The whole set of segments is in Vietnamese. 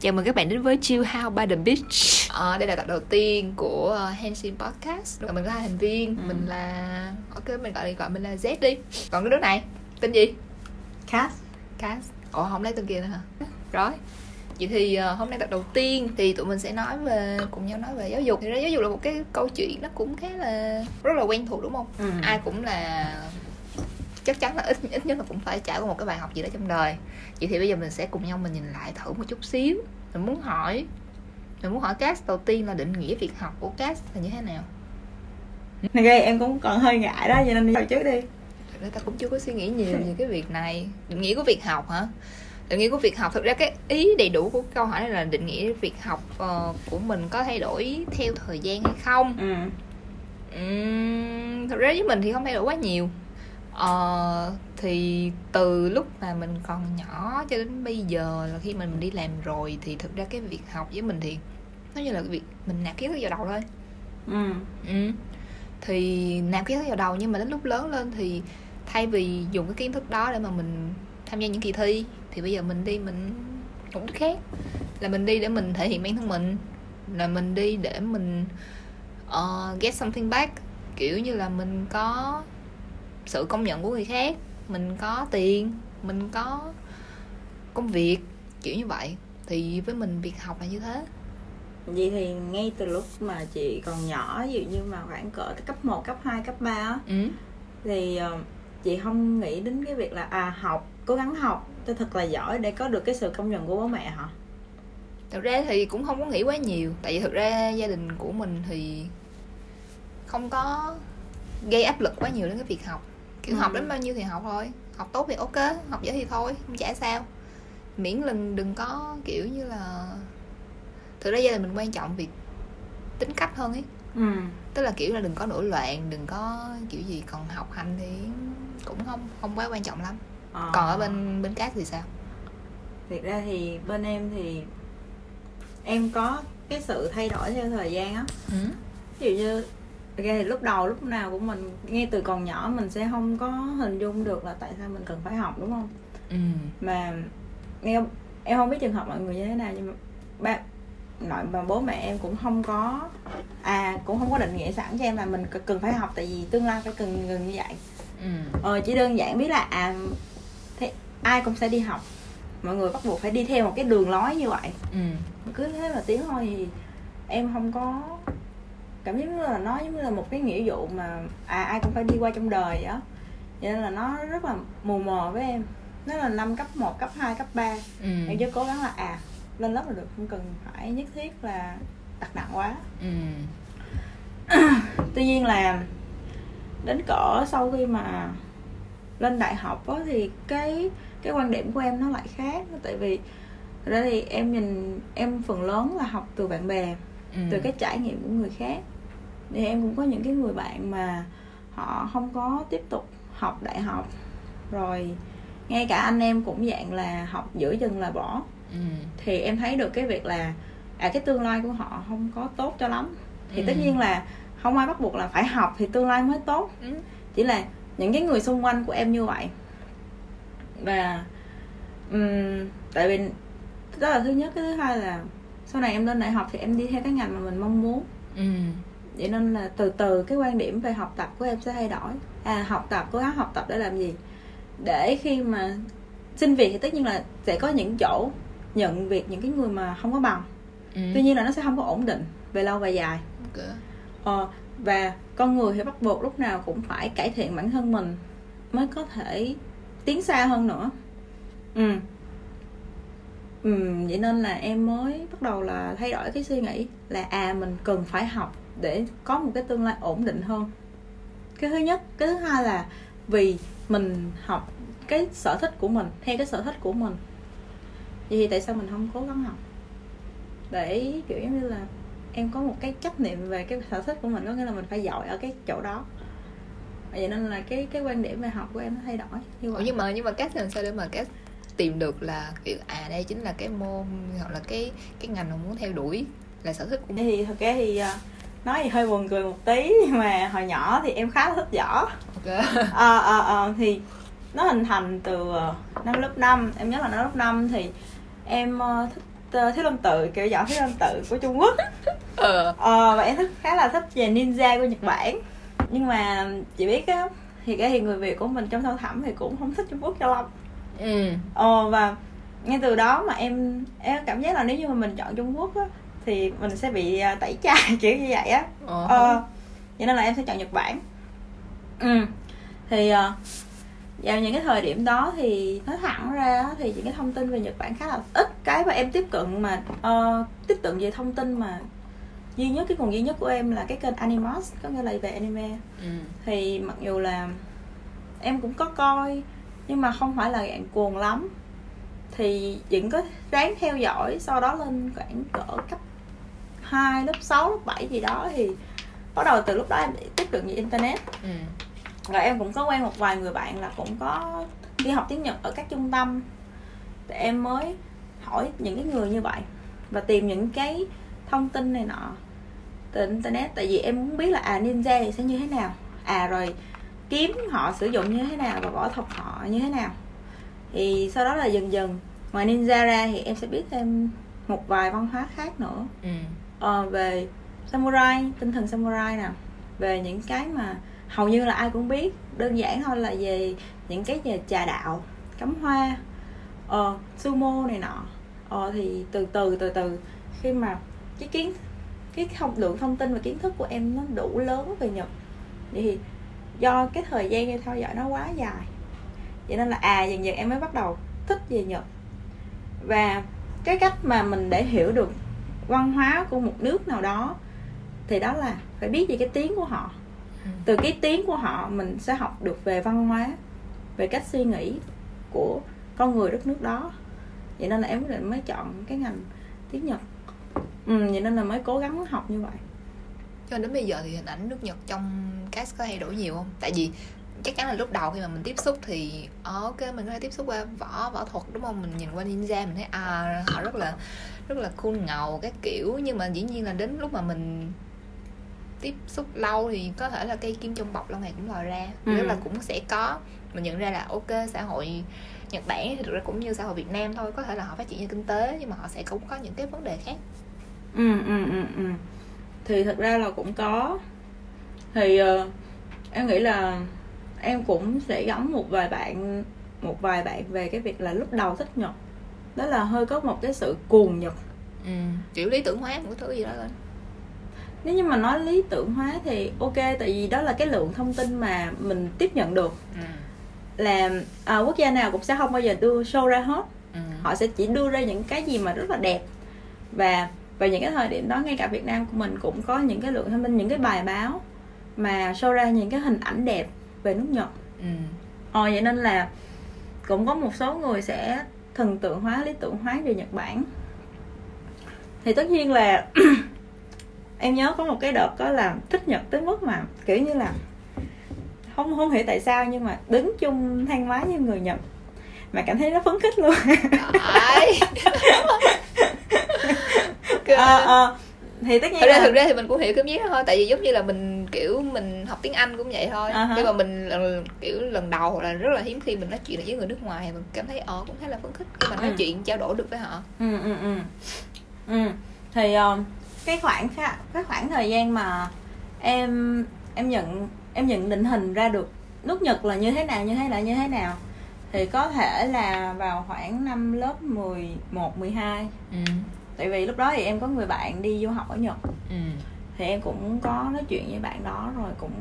Chào mừng các bạn đến với Chill House by the Beach à, Đây là tập đầu tiên của uh, Henshin Podcast Mình có hai thành viên ừ. Mình là... Ok, mình gọi gọi mình là Z đi Còn cái đứa này, tên gì? Cass Cass Ủa, không lấy tên kia nữa hả? Rồi Vậy thì uh, hôm nay tập đầu tiên thì tụi mình sẽ nói về cùng nhau nói về giáo dục. Thì ra giáo dục là một cái câu chuyện nó cũng khá là rất là quen thuộc đúng không? Ừ. Ai cũng là chắc chắn là ít ít nhất là cũng phải trải qua một cái bài học gì đó trong đời. Vậy thì bây giờ mình sẽ cùng nhau mình nhìn lại thử một chút xíu. Mình muốn hỏi mình muốn hỏi cast đầu tiên là định nghĩa việc học của cast là như thế nào? Này gây em cũng còn hơi ngại đó cho nên đi trước đi. Ra ta cũng chưa có suy nghĩ nhiều về cái việc này. Định nghĩa của việc học hả? Định nghĩa của việc học thực ra cái ý đầy đủ của câu hỏi này là định nghĩa việc học uh, của mình có thay đổi theo thời gian hay không? Ừ. uhm, thực ra với mình thì không thay đổi quá nhiều Ờ, thì từ lúc mà mình còn nhỏ cho đến bây giờ là khi mình đi làm rồi thì thực ra cái việc học với mình thì nó như là cái việc mình nạp kiến thức vào đầu thôi. Ừ. ừ. Thì nạp kiến thức vào đầu nhưng mà đến lúc lớn lên thì thay vì dùng cái kiến thức đó để mà mình tham gia những kỳ thi thì bây giờ mình đi mình cũng khác. Là mình đi để mình thể hiện bản thân mình là mình đi để mình uh, get something back. Kiểu như là mình có sự công nhận của người khác mình có tiền mình có công việc kiểu như vậy. Thì với mình việc học là như thế. Vậy thì ngay từ lúc mà chị còn nhỏ ví dụ như mà khoảng cỡ cấp 1, cấp 2, cấp 3 á ừ. thì uh, chị không nghĩ đến cái việc là à học cố gắng học cho thật là giỏi để có được cái sự công nhận của bố mẹ hả? Thực ra thì cũng không có nghĩ quá nhiều. Tại vì thực ra gia đình của mình thì không có gây áp lực quá nhiều đến cái việc học kiểu ừ. học đến bao nhiêu thì học thôi học tốt thì ok học dở thì thôi không chả sao miễn là đừng có kiểu như là thực ra gia đình mình quan trọng việc tính cách hơn ấy ừ. tức là kiểu là đừng có nổi loạn đừng có kiểu gì còn học hành thì cũng không không quá quan trọng lắm à. còn ở bên bên cát thì sao thiệt ra thì bên em thì em có cái sự thay đổi theo thời gian á ừ. ví dụ như Ok thì lúc đầu lúc nào cũng mình ngay từ còn nhỏ mình sẽ không có hình dung được là tại sao mình cần phải học đúng không? Ừ. Mà nghe em không biết trường hợp mọi người như thế nào nhưng mà ba nội và bố mẹ em cũng không có à cũng không có định nghĩa sẵn cho em là mình cần phải học tại vì tương lai phải cần gần như vậy ừ. ờ chỉ đơn giản biết là à thế ai cũng sẽ đi học mọi người bắt buộc phải đi theo một cái đường lối như vậy ừ. cứ thế mà tiếng thôi thì em không có cảm giác là nó giống như là một cái nghĩa vụ mà à ai cũng phải đi qua trong đời vậy vậy nên là nó rất là mù mờ với em nó là năm cấp 1, cấp 2, cấp 3 ừ. em chỉ cố gắng là à lên lớp là được không cần phải nhất thiết là đặt nặng quá ừ. tuy nhiên là đến cỡ sau khi mà lên đại học đó, thì cái cái quan điểm của em nó lại khác tại vì ra thì em nhìn em phần lớn là học từ bạn bè ừ. từ cái trải nghiệm của người khác thì em cũng có những cái người bạn mà họ không có tiếp tục học đại học. Rồi ngay cả anh em cũng dạng là học giữa chừng là bỏ. Ừ. thì em thấy được cái việc là à cái tương lai của họ không có tốt cho lắm. Thì ừ. tất nhiên là không ai bắt buộc là phải học thì tương lai mới tốt. Ừ. chỉ là những cái người xung quanh của em như vậy. Và um, tại vì đó là thứ nhất cái thứ hai là sau này em lên đại học thì em đi theo cái ngành mà mình mong muốn. Ừ vậy nên là từ từ cái quan điểm về học tập của em sẽ thay đổi. À học tập cố gắng học tập để làm gì? Để khi mà xin việc thì tất nhiên là sẽ có những chỗ nhận việc những cái người mà không có bằng. Ừ. tuy nhiên là nó sẽ không có ổn định về lâu về dài. Okay. ờ, và con người thì bắt buộc lúc nào cũng phải cải thiện bản thân mình mới có thể tiến xa hơn nữa. Ừ. Ừ vậy nên là em mới bắt đầu là thay đổi cái suy nghĩ là à mình cần phải học để có một cái tương lai ổn định hơn. Cái thứ nhất cái thứ hai là vì mình học cái sở thích của mình theo cái sở thích của mình. Vậy thì tại sao mình không cố gắng học? Để kiểu giống như là em có một cái trách nhiệm về cái sở thích của mình có nghĩa là mình phải giỏi ở cái chỗ đó. Vậy nên là cái cái quan điểm về học của em nó thay đổi như vậy. Nhưng mà nhưng mà cách làm sao để mà cách tìm được là kiểu à đây chính là cái môn hoặc là cái cái ngành mà muốn theo đuổi là sở thích của mình? Thì thực ra thì uh, nói thì hơi buồn cười một tí nhưng mà hồi nhỏ thì em khá là thích võ. Ok. À, à, à, thì nó hình thành từ ờ, năm lớp 5 em nhớ là năm lớp 5 thì em uh, thích ờ, thiếu lâm tự kiểu võ thiếu lâm tự của trung quốc. Ờ. Ờ, và em thích khá là thích về ninja của nhật bản. Nhưng mà chị biết á thì cái thì người việt của mình trong sâu thẳm thì cũng không thích trung quốc cho lắm. Ừ. Ờ và ngay từ đó mà em em cảm giác là nếu như mà mình chọn trung quốc á thì mình sẽ bị à, tẩy chay kiểu như vậy á. Ờ ờ cho nên là em sẽ chọn nhật bản. Ừ. Thì ờ, vào những cái thời điểm đó thì nói thẳng ra thì những cái thông tin về nhật bản khá là ít. Cái mà em tiếp cận mà ờ, tiếp cận về thông tin mà duy nhất cái nguồn duy nhất của em là cái kênh animos có nghĩa là về anime. Ừ. Thì mặc dù là em cũng có coi nhưng mà không phải là dạng cuồng lắm. Thì vẫn có ráng theo dõi sau đó lên khoảng cỡ cấp 2, lớp 6, lớp 7 gì đó thì bắt đầu từ lúc đó em tiếp cận về internet. Ừ. Rồi em cũng có quen một vài người bạn là cũng có đi học tiếng Nhật ở các trung tâm. Thì em mới hỏi những cái người như vậy và tìm những cái thông tin này nọ từ internet. Tại vì em muốn biết là à ninja thì sẽ như thế nào? À rồi kiếm họ sử dụng như thế nào và võ thuật họ như thế nào? Thì sau đó là dần dần ngoài ninja ra thì em sẽ biết thêm một vài văn hóa khác nữa. Ừ uh, về samurai tinh thần samurai nè. Về những cái mà hầu như là ai cũng biết. Đơn giản thôi là về những cái về trà đạo cắm hoa uh, sumo này nọ. Uh, thì từ từ từ từ. Khi mà cái kiến cái thông lượng thông tin và kiến thức của em nó đủ lớn về nhật. Vậy thì do cái thời gian em theo dõi nó quá dài. Vậy nên là à dần dần em mới bắt đầu thích về nhật. Và cái cách mà mình để hiểu được văn hóa của một nước nào đó thì đó là phải biết về cái tiếng của họ Ừ. từ cái tiếng của họ mình sẽ học được về văn hóa về cách suy nghĩ của con người đất nước đó vậy nên là em quyết định mới chọn cái ngành tiếng nhật ừ, vậy nên là mới cố gắng học như vậy cho đến bây giờ thì hình ảnh nước Nhật trong cast có thay đổi nhiều không? Tại vì chắc chắn là lúc đầu khi mà mình tiếp xúc thì ờ, ok mình có thể tiếp xúc qua võ võ thuật đúng không? Mình nhìn qua ninja mình thấy à họ rất là rất là cool ngầu các kiểu. Nhưng mà dĩ nhiên là đến lúc mà mình tiếp xúc lâu thì có thể là cây kim trong bọc lâu ngày cũng lòi ra. Ừ. ừ. là cũng sẽ có. Mình nhận ra là ok xã hội Nhật Bản thì thực ra cũng như xã hội Việt Nam thôi. Có thể là họ phát triển về kinh tế nhưng mà họ sẽ cũng có những cái vấn đề khác. Ừ ừ ừ ừ. Thì thật ra là cũng có. Thì ờ, em nghĩ là em cũng sẽ gắn một vài bạn một vài bạn về cái việc là lúc đầu thích nhật đó là hơi có một cái sự cuồng nhật ừ. kiểu lý tưởng hóa một thứ gì đó lên nếu như mà nói lý tưởng hóa thì ok tại vì đó là cái lượng thông tin mà mình tiếp nhận được ừ. là à, quốc gia nào cũng sẽ không bao giờ đưa show ra hết Ừ. họ sẽ chỉ đưa ra những cái gì mà rất là đẹp và vào những cái thời điểm đó ngay cả Việt Nam của mình cũng có những cái lượng thông tin những cái bài báo mà show ra những cái hình ảnh đẹp về nước Nhật Ừ. ờ vậy nên là cũng có một số người sẽ thần tượng hóa lý tưởng hóa về Nhật Bản thì tất nhiên là em nhớ có một cái đợt có là thích Nhật tới mức mà kiểu như là không không hiểu tại sao nhưng mà đứng chung thang máy như người Nhật mà cảm thấy nó phấn khích luôn. Ờ, ờ. thì tất nhiên thực ra là thực ra thì mình cũng hiểu cảm giác đó thôi tại vì giống như là mình kiểu mình học tiếng Anh cũng vậy thôi ha. nhưng mà mình kiểu lần đầu là rất là hiếm khi mình nói chuyện với người nước ngoài mình cảm thấy ờ cũng khá là phấn khích khi mà nói Ừ. chuyện trao đổi được với họ ừ ừ ừ ừ thì ờ, cái khoảng cái khoảng thời gian mà em em nhận em nhận định hình ra được nước Nhật là như thế nào như thế nào như thế nào thì có thể là vào khoảng năm lớp 11, 12 ừ. Tại vì lúc đó thì em có người bạn đi du học ở Nhật Ừ. Thì em cũng có nói chuyện với bạn đó rồi cũng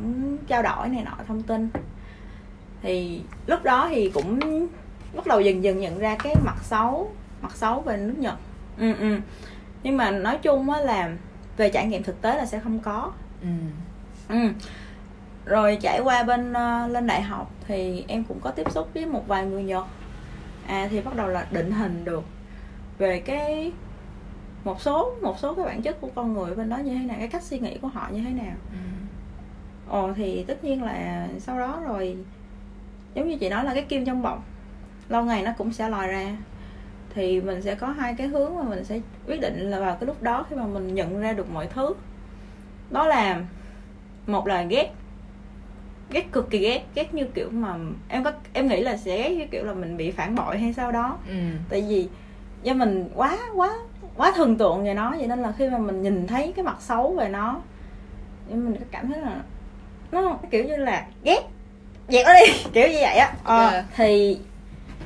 trao đổi này nọ thông tin Thì lúc đó thì cũng bắt đầu dần dần nhận ra cái mặt xấu Mặt xấu về nước Nhật ừ, ừ. Nhưng mà nói chung á là về trải nghiệm thực tế là sẽ không có Ừ. ừ. Rồi trải qua bên ờ, lên đại học thì em cũng có tiếp xúc với một vài người Nhật À thì bắt đầu là định hình được về cái một số một số cái bản chất của con người bên đó như thế nào cái cách suy nghĩ của họ như thế nào Ừ. ồ thì tất nhiên là sau đó rồi giống như chị nói là cái kim trong bọc lâu ngày nó cũng sẽ lòi ra thì mình sẽ có hai cái hướng mà mình sẽ quyết định là vào cái lúc đó khi mà mình nhận ra được mọi thứ đó là một là ghét ghét cực kỳ ghét ghét như kiểu mà em có em nghĩ là sẽ ghét như kiểu là mình bị phản bội hay sao đó Ừ. tại vì do mình quá quá quá thần tượng về nó vậy nên là khi mà mình nhìn thấy cái mặt xấu về nó thì mình cảm thấy là nó kiểu như là ghét. Dẹp nó đi kiểu như vậy á. Ờ, Yeah. thì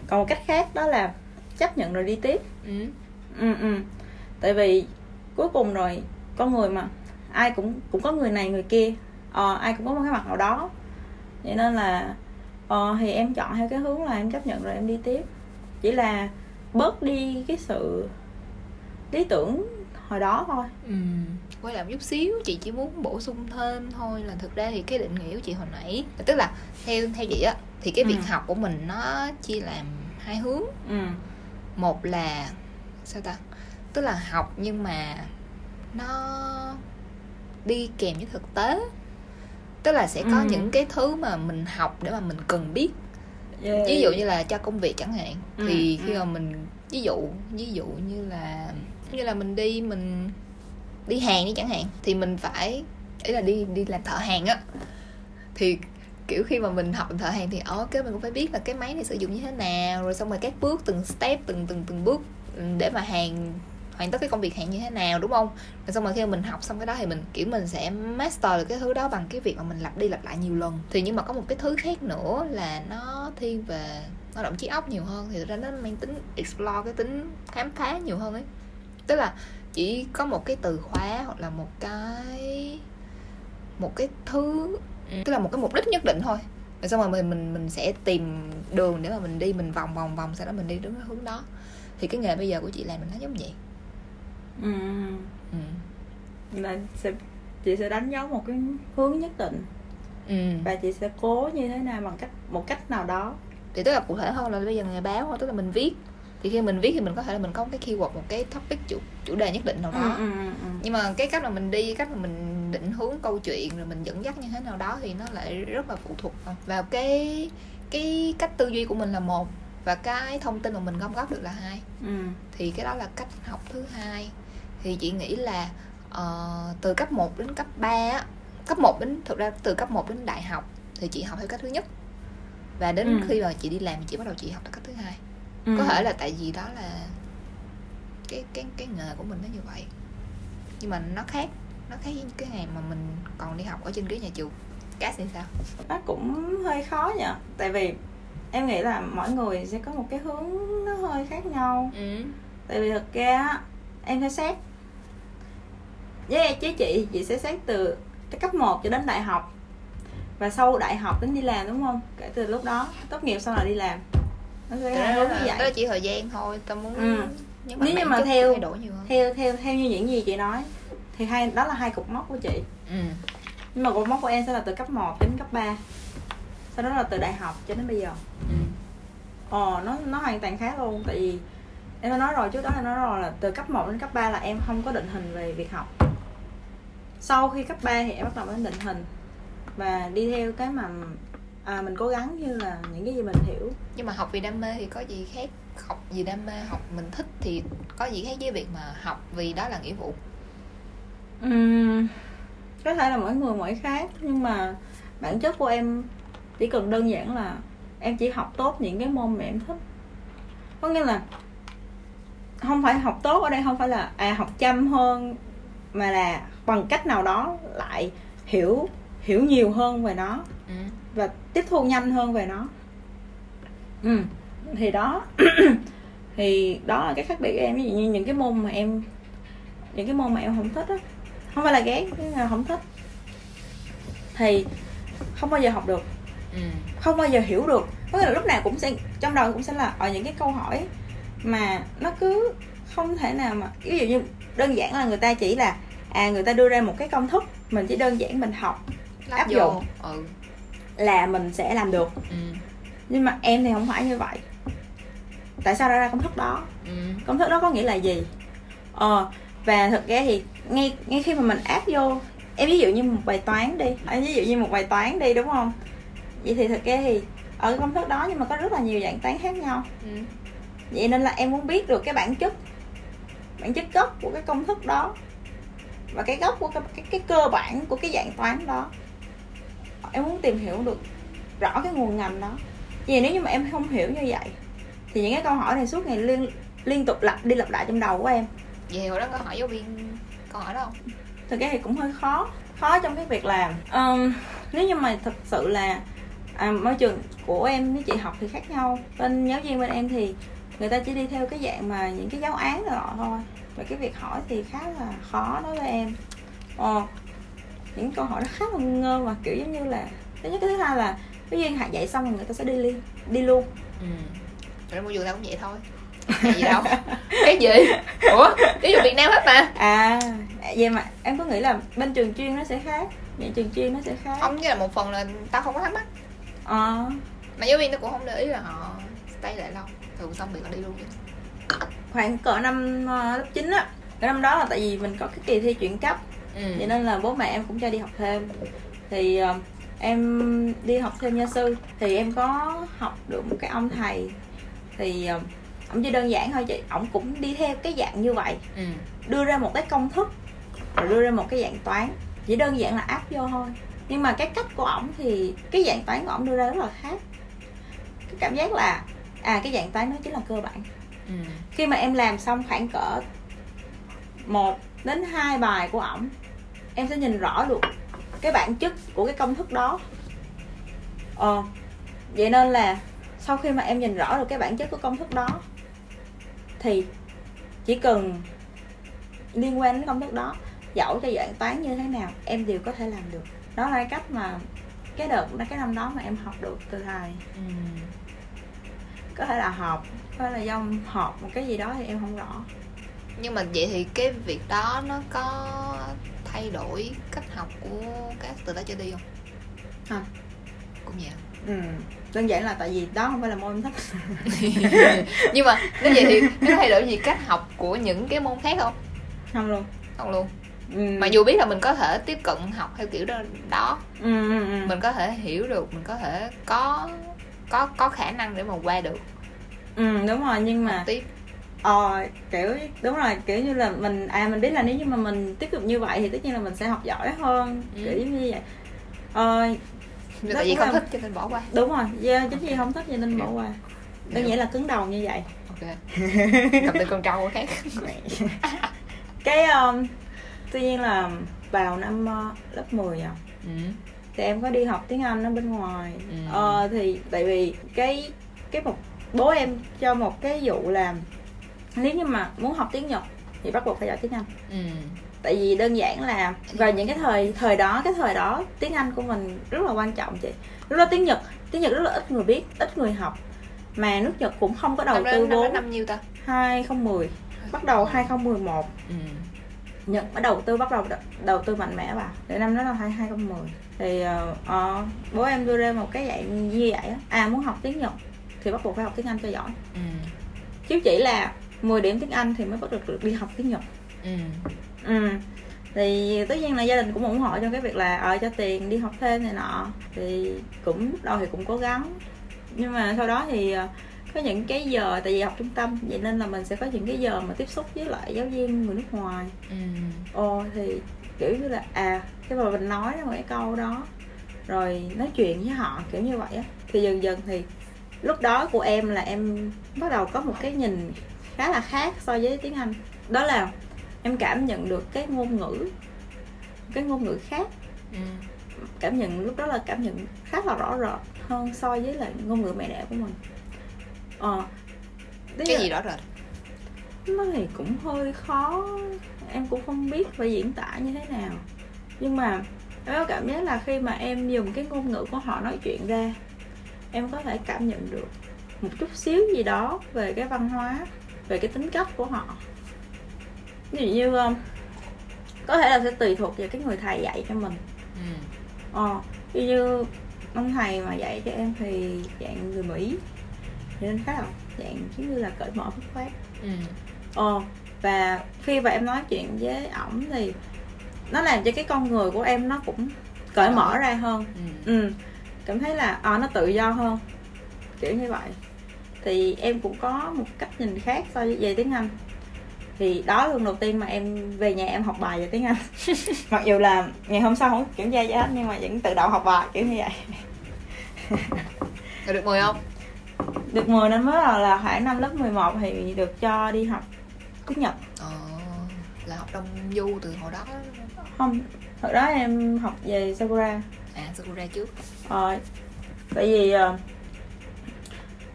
còn một cách khác đó là chấp nhận rồi đi tiếp. Ừ. ừ ừ. Tại vì cuối cùng rồi con người mà ai cũng cũng có người này người kia ờ, ai cũng có một cái mặt nào đó. Vậy nên là ờ, thì em chọn theo cái hướng là em chấp nhận rồi em đi tiếp. Chỉ là bớt đi cái sự lý tưởng hồi đó thôi Ừ. quay lại một chút xíu chị chỉ muốn bổ sung thêm thôi là thực ra thì cái định nghĩa của chị hồi nãy tức là theo theo chị á thì cái việc Ừ. học của mình nó chia làm hai hướng ừ một là sao ta tức là học nhưng mà nó đi kèm với thực tế tức là sẽ có Ừ. những cái thứ mà mình học để mà mình cần biết Yeah. ví dụ như là cho công việc chẳng hạn Ừ, thì khi ừ. mà mình ví dụ ví dụ như là như là mình đi mình đi hàng đi chẳng hạn, thì mình phải, ý là đi đi làm thợ hàng á. Thì, kiểu, khi mà mình học thợ hàng thì ờ, ok mình cũng phải biết là cái máy này sử dụng như thế nào, rồi xong rồi các bước, từng step, từng từng từng bước ừ, để mà hàng, hoàn tất cái công việc hàng như thế nào, đúng không? Rồi xong rồi khi mà mình học xong cái đó thì mình, kiểu, mình sẽ master được cái thứ đó bằng cái việc mà mình lặp đi lặp lại nhiều lần. Thì nhưng mà có một cái thứ khác nữa là nó thiên về lao động trí óc nhiều hơn, thì ra nó mang tính explore cái tính khám phá nhiều hơn ấy tức là chỉ có một cái từ khóa hoặc là một cái một cái thứ tức là một cái mục đích nhất định thôi. Rồi xong rồi mình mình mình sẽ tìm đường để mà mình đi mình vòng vòng vòng sau đó mình đi đúng cái hướng đó. Thì cái nghề bây giờ của chị làm mình nó giống vậy. Ừ. Ừ. là sẽ chị sẽ đánh dấu một cái hướng nhất định. Ừ. và chị sẽ cố như thế nào bằng cách một cách nào đó. Thì tức là cụ thể hơn là bây giờ nghề báo thôi tức là mình viết thì khi mình viết thì mình có thể là mình có một cái keyword một cái topic chủ chủ đề nhất định nào đó. Ừ, ừ, ừ. nhưng mà cái cách mà mình đi cách mà mình định hướng câu chuyện rồi mình dẫn dắt như thế nào đó thì nó lại rất là phụ thuộc vào cái cái cách tư duy của mình là một và cái thông tin mà mình gom góp được là hai. Ừ. Thì cái đó là cách học thứ hai. Thì chị nghĩ là ờ, từ cấp 1 đến cấp 3 á, cấp 1 đến thực ra từ cấp 1 đến đại học thì chị học theo cách thứ nhất. Và đến Ừ. khi mà chị đi làm thì chị bắt đầu chị học theo cách thứ hai ừ. có thể là tại vì đó là cái cái cái nghề của mình nó như vậy. Nhưng mà nó khác nó khác với cái ngày mà mình còn đi học ở trên ghế nhà trường. Cá thì sao? Nó cũng hơi khó nhỉ. Tại vì em nghĩ là mỗi người sẽ có một cái hướng nó hơi khác nhau. Ừ. Tại vì thực ra em phải xét. Với chứ chị chị sẽ xét từ cái cấp 1 cho đến đại học. Và sau đại học đến đi làm đúng không? Kể từ lúc đó tốt nghiệp sau là đi làm như đó là vậy. chỉ thời gian thôi tao muốn Ừ. nhưng Nếu như mà theo- theo theo theo như những gì chị nói thì hai đó là hai cục mốc của chị. Ừ. Nhưng mà cột mốc của em sẽ là từ cấp 1 đến cấp 3 sau đó là từ đại học cho đến bây giờ. Ừ. Ờ, nó nó hoàn toàn khác luôn tại vì em đã nói rồi trước đó em nói rồi là từ cấp 1 đến cấp 3 là em không có định hình về việc học. Sau khi cấp 3 thì em bắt đầu mới định hình. Và đi theo cái mà à, mình cố gắng như là những cái gì mình hiểu. Nhưng mà học vì đam mê thì có gì khác? Học vì đam mê học mình thích thì có gì khác với việc mà học vì đó là nghĩa vụ? Ừm, có thể là mỗi người mỗi khác nhưng mà bản chất của em chỉ cần đơn giản là em chỉ học tốt những cái môn mà em thích. Có nghĩa là không phải học tốt ở đây không phải là à học chăm hơn mà là bằng cách nào đó lại hiểu hiểu nhiều hơn về nó. Ừ và tiếp thu nhanh hơn về nó. Ừ thì đó. Thì đó là cái khác biệt của em. Ví dụ như những cái môn mà em những cái môn mà em không thích á không phải là ghét là không thích thì không bao giờ học được. Ừ. Không bao giờ hiểu được. Có nghĩa là lúc nào cũng sẽ trong đầu cũng sẽ là ở những cái câu hỏi mà nó cứ không thể nào mà ví dụ như đơn giản là người ta chỉ là à người ta đưa ra một cái công thức mình chỉ đơn giản mình học Lắp Áp vô. dụng. ừ là mình sẽ làm được. Ừ. Nhưng mà em thì không phải như vậy. Tại sao ra ra công thức đó? Ừ. Công thức đó có nghĩa là gì? Ờ và thực ra thì ngay ngay khi mà mình áp vô em ví dụ như một bài toán đi. Em ví dụ như một bài toán đi đúng không? Vậy thì thực ra thì ở cái công thức đó nhưng mà có rất là nhiều dạng toán khác nhau. Ừ. Vậy nên là em muốn biết được cái bản chất bản chất gốc của cái công thức đó và cái gốc của cái, cái, cái cơ bản của cái dạng toán đó em muốn tìm hiểu được rõ cái nguồn ngành đó. Vì nếu như mà em không hiểu như vậy thì những cái câu hỏi này suốt ngày liên liên tục lặp đi lặp lại trong đầu của em. Vậy hồi đó có hỏi giáo viên câu hỏi đó không? Thực ra thì cũng hơi khó khó trong cái việc làm. Um, nếu như mà thật sự là à, môi trường của em với chị học thì khác nhau. Bên giáo viên bên em thì người ta chỉ đi theo cái dạng mà những cái giáo án rồi thôi. Và cái việc hỏi thì khá là khó đối với em. Ờ, những câu hỏi nó khá là ngơ mà kiểu giống như là thứ nhất cái thứ hai là giáo viên hạt dạy xong rồi người ta sẽ đi li, đi luôn. Ừ. Rồi môi trường tao cũng vậy thôi. Cái gì đâu? Cái gì? Ủa? Giáo dục việt nam hết mà. À vậy mà em có nghĩ là bên trường chuyên nó sẽ khác vậy trường chuyên nó sẽ khác? Không như là một phần là tao không có thắc mắc. Ờ. Mà giáo viên nó cũng không để ý là họ stay lại lâu. Thường xong việc là đi luôn vậy. Khoảng cỡ năm ờ, lớp 9 á. Cái năm đó là tại vì mình có cái kỳ thi chuyển cấp ừ. vậy nên là bố mẹ em cũng cho đi học thêm. Thì ờ, em đi học thêm gia sư thì em có học được một cái ông thầy. Thì ờ, ông chỉ đơn giản thôi chị ổng cũng đi theo cái dạng như vậy. Ừ. Đưa ra một cái công thức rồi đưa ra một cái dạng toán. Chỉ đơn giản là áp vô thôi. Nhưng mà cái cách của ổng thì cái dạng toán của ổng đưa ra rất là khác. Cái cảm giác là à cái dạng toán nó chính là cơ bản. Ừ. Khi mà em làm xong khoảng cỡ một đến hai bài của ổng em sẽ nhìn rõ được cái bản chất của cái công thức đó. Ờ vậy nên là sau khi mà em nhìn rõ được cái bản chất của công thức đó thì chỉ cần liên quan đến công thức đó dẫu cho dạng toán như thế nào em đều có thể làm được. Đó là cái cách mà cái đợt cái năm đó mà em học được từ thầy. Ừ. Có thể là học có thể là do học một cái gì đó thì em không rõ. Nhưng mà vậy thì cái việc đó nó có thay đổi cách học của các từ đó trở đi không? Không. cũng vậy ừ đơn giản là tại vì đó không phải là môn em thích nhưng mà nếu vậy thì nó thay đổi gì cách học của những cái môn khác không? Không luôn. Không luôn. Ừ. mặc dù biết là mình có thể tiếp cận học theo kiểu đó, đó. Ừ, ừ, ừ. mình có thể hiểu được mình có thể có có có khả năng để mà qua được. Ừ đúng rồi nhưng mà tiếp ờ kiểu đúng rồi kiểu như là mình à mình biết là nếu như mà mình tiếp tục như vậy thì tất nhiên là mình sẽ học giỏi hơn Ừ. kiểu như vậy. Ờ Đó tại vì không là- thích cho nên bỏ qua. Đúng rồi yeah, chính vì không thích cho nên bỏ qua. Đơn giản là cứng đầu như vậy. Ok. Cầm tên con trâu khác. Cái um, tuy nhiên là vào năm uh, lớp 10 à ừ. thì em có đi học tiếng Anh ở bên ngoài. Ừ. ờ, thì tại vì cái cái một bố em cho một cái vụ làm nếu như mà muốn học tiếng Nhật thì bắt buộc phải giỏi tiếng Anh. Ừ. tại vì đơn giản là vào những cái thời thời đó cái thời đó tiếng Anh của mình rất là quan trọng chị. Lúc đó tiếng Nhật tiếng Nhật rất là ít người biết ít người học. Mà nước Nhật cũng không có đầu năm tư năm vốn. năm nhiêu ta? 2010 bắt đầu 2011 ừ. Nhật mới đầu tư bắt đầu đầu tư mạnh mẽ vào để năm đó là 2010 thì ờ, bố em đưa ra một cái dạng như vậy á. À muốn học tiếng Nhật thì bắt buộc phải học tiếng Anh cho giỏi. Ừ. chứ chỉ là 10 điểm tiếng Anh thì mới bắt được được đi học tiếng Nhật. Ừ. ừ. Thì tất nhiên là gia đình cũng ủng hộ trong cái việc là ờ cho tiền đi học thêm này nọ. Thì cũng lúc đầu thì cũng cố gắng. Nhưng mà sau đó thì ờ, có những cái giờ tại vì học trung tâm vậy nên là mình sẽ có những cái giờ mà tiếp xúc với lại giáo viên người nước ngoài. Ừ. ồ thì kiểu như là à cái mà mình nói ra một cái câu đó. Rồi nói chuyện với họ kiểu như vậy á. Thì dần dần thì lúc đó của em là em bắt đầu có một cái nhìn khá là khác so với tiếng anh. Đó là em cảm nhận được cái ngôn ngữ cái ngôn ngữ khác. Ừ. cảm nhận lúc đó là cảm nhận khá là rõ rệt hơn so với lại ngôn ngữ mẹ đẻ của mình. Ờ cái là- gì rõ rệt? Nó thì cũng hơi khó. Em cũng không biết phải diễn tả như thế nào. Nhưng mà em có cảm giác là khi mà em dùng cái ngôn ngữ của họ nói chuyện ra em có thể cảm nhận được một chút xíu gì đó về cái văn hóa về cái tính cách của họ ví dụ như um, có thể là sẽ tùy thuộc vào cái người thầy dạy cho mình ừ. ờ ví dụ như ông thầy mà dạy cho em thì dạng người mỹ thì nên khá là dạng giống như là cởi mở phức phát Ừ. Ờ và khi mà em nói chuyện với ổng thì nó làm cho cái con người của em nó cũng cởi mở ra hơn Ừ. ừ cảm thấy là ờ nó tự do hơn kiểu như vậy thì em cũng có một cách nhìn khác so với về tiếng anh. Thì đó là lần đầu tiên mà em về nhà em học bài về tiếng anh. Mặc dù là ngày hôm sau không kiểm tra gì hết nhưng mà vẫn tự động học bài kiểu như vậy. Rồi được 10 không? Được 10 năm mới là, là khoảng năm lớp 11 thì được cho đi học tiếng nhật. Ờ. là học đông du từ hồi đó. Không hồi đó em học về sakura. À sakura trước. Rồi tại vì uh,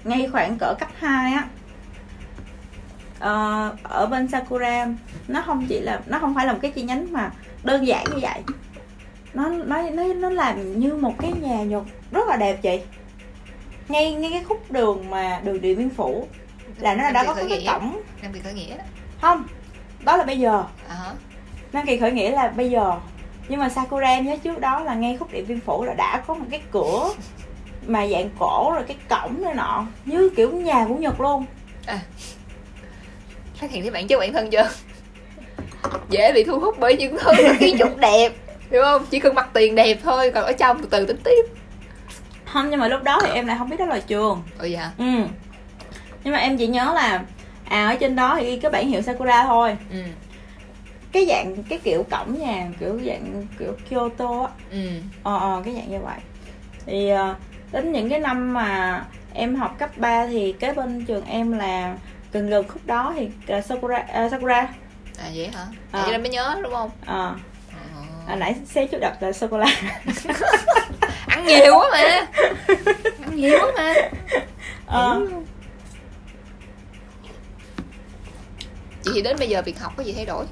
ngay khoảng cỡ cấp 2 á. Uh, ở bên sakura nó không chỉ là nó không phải là một cái chi nhánh mà đơn giản như vậy. Nó nó nó nó làm như một cái nhà nhật rất là đẹp chị. Ngay ngay cái khúc đường mà đường điện biên phủ là nó đã có cái cổng. Nam kỳ khởi nghĩa không đó là bây giờ. Hả? Nam kỳ khởi nghĩa là bây giờ. Nhưng mà sakura em nhớ trước đó là ngay khúc điện biên phủ là đã có một cái cửa mà dạng cổ rồi cái cổng này nọ như kiểu nhà của nhật luôn. À phát hiện thấy bản chất bản thân chưa? Dễ bị thu hút bởi những thứ kiến trúc đẹp hiểu không? Chỉ cần mặt tiền đẹp thôi còn ở trong từ từ tính tiếp. Không nhưng mà lúc đó thì em lại không biết đó là trường. Ồ dạ ừ. Nhưng mà em chỉ nhớ là à ở trên đó thì ghi cái bản hiệu sakura thôi. Ừ. Cái dạng cái kiểu cổng nhà kiểu dạng kiểu kyoto á. Ừ. Ờ ờ cái dạng như vậy. Thì ờ, đến những cái năm mà em học cấp 3 thì kế bên trường em là gần gần khúc đó thì là sakura à, sakura. À vậy hả? À. vậy là mới nhớ đúng không? Ờ Ờ. à, nãy xe chút đọc là sô cô la ăn nhiều quá mà. Ăn nhiều quá mà. Ờ, chị thì đến bây giờ việc học có gì thay đổi?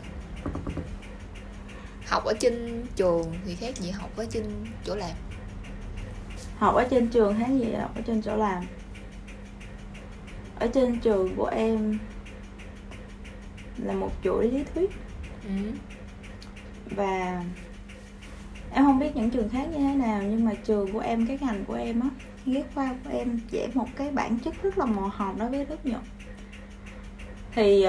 Học ở trên trường thì khác gì học ở trên chỗ làm học ở trên trường hay gì học ở trên chỗ làm. Ở trên trường của em là một chuỗi lý thuyết. Ừ. và em không biết những trường khác như thế nào nhưng mà trường của em cái ngành của em á ghét khoa của em vẽ một cái bản chất rất là màu hồng đối với đất nhật. Thì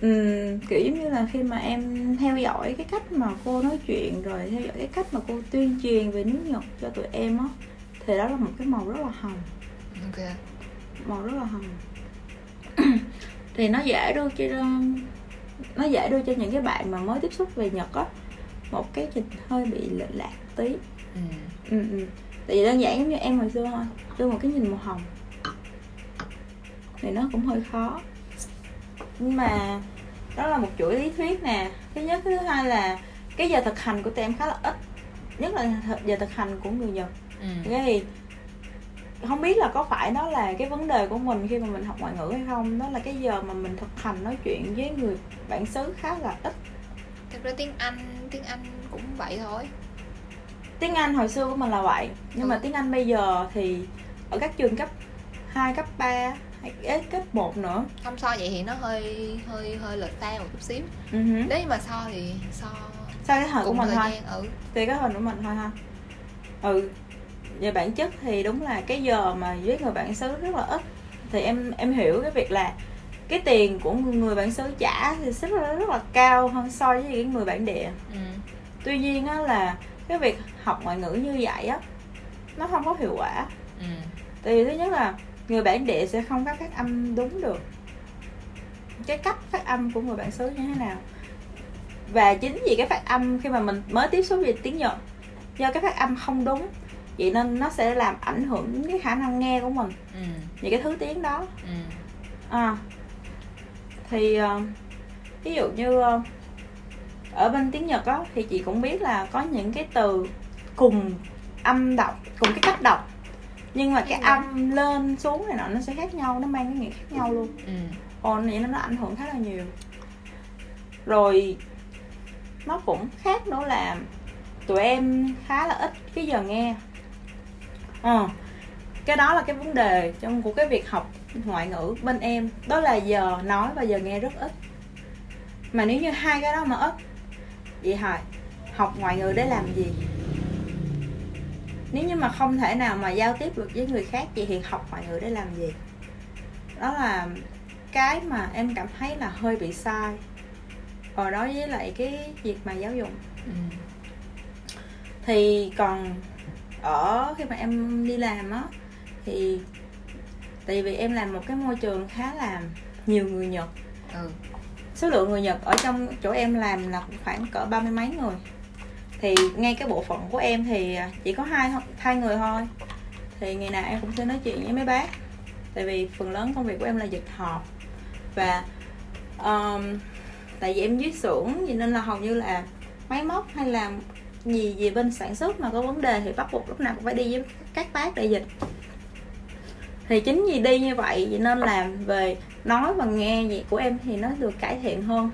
ừm, kiểu giống như là khi mà em theo dõi cái cách mà cô nói chuyện rồi theo dõi cái cách mà cô tuyên truyền về nước nhật cho tụi em á thì đó là một cái màu rất là hồng. Ok. Màu rất là hồng. Thì nó dễ đưa cho nó dễ đưa cho những cái bạn mà mới tiếp xúc về nhật á một cái trình hơi bị lệch lạc tí. Ừ. ừ, ừ. tại vì đơn giản giống như em hồi xưa thôi đưa một cái nhìn màu hồng thì nó cũng hơi khó nhưng mà đó là một chuỗi lý thuyết nè. Thứ nhất thứ hai là cái giờ thực hành của tụi em khá là ít nhất là giờ thực hành của người nhật. Ừ. cái thì không biết là có phải đó là cái vấn đề của mình khi mà mình học ngoại ngữ hay không. Đó là cái giờ mà mình thực hành nói chuyện với người bản xứ khá là ít. Thật ra tiếng anh tiếng anh cũng vậy thôi. Tiếng anh hồi xưa của mình là vậy nhưng mà Ừ. tiếng anh bây giờ thì ở các trường cấp 2, cấp 3 hay ấy, cấp 1 nữa. Không so vậy thì nó hơi hơi hơi lệch pha một chút xíu. Hứ. nếu mà so thì so sao cái thời của mình thời thôi. gian ừ. Thì cái hình của mình thôi ha. Ừ về bản chất thì đúng là cái giờ mà với người bản xứ rất là ít. Thì em em hiểu cái việc là cái tiền của người bản xứ trả thì rất là rất là cao hơn so với cái người bản địa. Ừ. Tuy nhiên á là cái việc học ngoại ngữ như vậy á nó không có hiệu quả. Ừ. Tại vì thứ nhất là người bản địa sẽ không có phát âm đúng được. Cái cách phát âm của người bản xứ như thế nào? Và chính vì cái phát âm khi mà mình mới tiếp xúc về tiếng nhật do cái phát âm không đúng vậy nên nó sẽ làm ảnh hưởng đến cái khả năng nghe của mình. Ừ. Cái thứ tiếng đó. Ừ. À thì ờ, ví dụ như ờ, ở bên tiếng nhật á thì chị cũng biết là có những cái từ cùng âm đọc cùng cái cách đọc nhưng mà cái âm lên xuống này nọ nó sẽ khác nhau nó mang cái nghĩa khác nhau luôn. Ừ. Còn vậy nó nó ảnh hưởng khá là nhiều. Rồi nó cũng khác nữa là tụi em khá là ít cái giờ nghe. Ờ cái đó là cái vấn đề trong của cái việc học ngoại ngữ bên em. Đó là giờ nói và giờ nghe rất ít. Mà nếu như hai cái đó mà ít vậy hỏi học ngoại ngữ để làm gì nếu như mà không thể nào mà giao tiếp được với người khác vậy thì học ngoại ngữ để làm gì? Đó là cái mà em cảm thấy là hơi bị sai. Ở đó với lại cái việc mà giáo dục. Ừ. Thì còn ở khi mà em đi làm á thì tại vì em làm một cái môi trường khá là nhiều người nhật. Ừ. Số lượng người nhật ở trong chỗ em làm là khoảng cỡ ba mươi mấy người thì ngay cái bộ phận của em thì chỉ có hai hai người thôi. Thì ngày nào em cũng sẽ nói chuyện với mấy bác. Tại vì phần lớn công việc của em là dịch họp. Và um, tại vì em dưới xưởng vậy nên là hầu như là máy móc hay là gì gì bên sản xuất mà có vấn đề thì bắt buộc lúc nào cũng phải đi với các bác để dịch. Thì chính vì đi như vậy vậy nên là về nói và nghe gì của em thì nó được cải thiện hơn.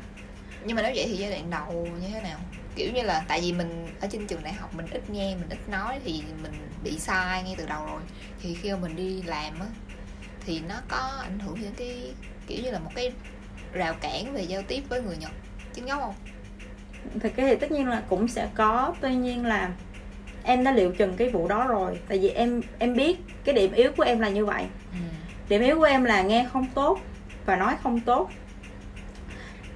Nhưng mà nếu vậy thì giai đoạn đầu như thế nào? Kiểu như là tại vì mình ở trên trường đại học mình ít nghe mình ít nói thì mình bị sai ngay từ đầu rồi. Thì khi mà mình đi làm á thì nó có ảnh hưởng đến cái kiểu như là một cái rào cản về giao tiếp với người nhật chứng nhóc không? Thì cái thì tất nhiên là cũng sẽ có tuy nhiên là em đã liệu chừng cái vụ đó rồi. Tại vì em em biết cái điểm yếu của em là như vậy. Ừ. điểm yếu của em là nghe không tốt và nói không tốt.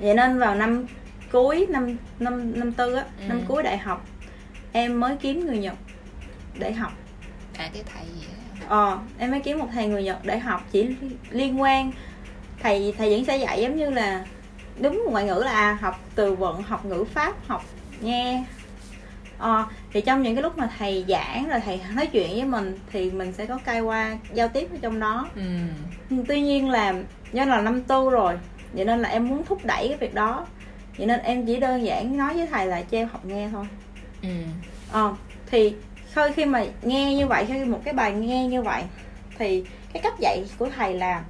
Vậy nên vào năm cuối năm năm năm tư á Ừ. năm cuối đại học em mới kiếm người nhật để học. À cái thầy gì á? Ờ em mới kiếm một thầy người nhật để học chỉ liên quan. Thầy thầy vẫn sẽ dạy giống như là đúng ngoại ngữ là à, học từ vựng học ngữ pháp học nghe. Ờ thì trong những cái lúc mà thầy giảng rồi thầy nói chuyện với mình thì mình sẽ có cai qua giao tiếp ở trong đó. Ừ. Tuy nhiên là do là năm tư rồi vậy nên là em muốn thúc đẩy cái việc đó vậy nên em chỉ đơn giản nói với thầy là cho em học nghe thôi. Ừ. Ờ thì khi khi mà nghe như vậy khi một cái bài nghe như vậy thì cái cách dạy của thầy là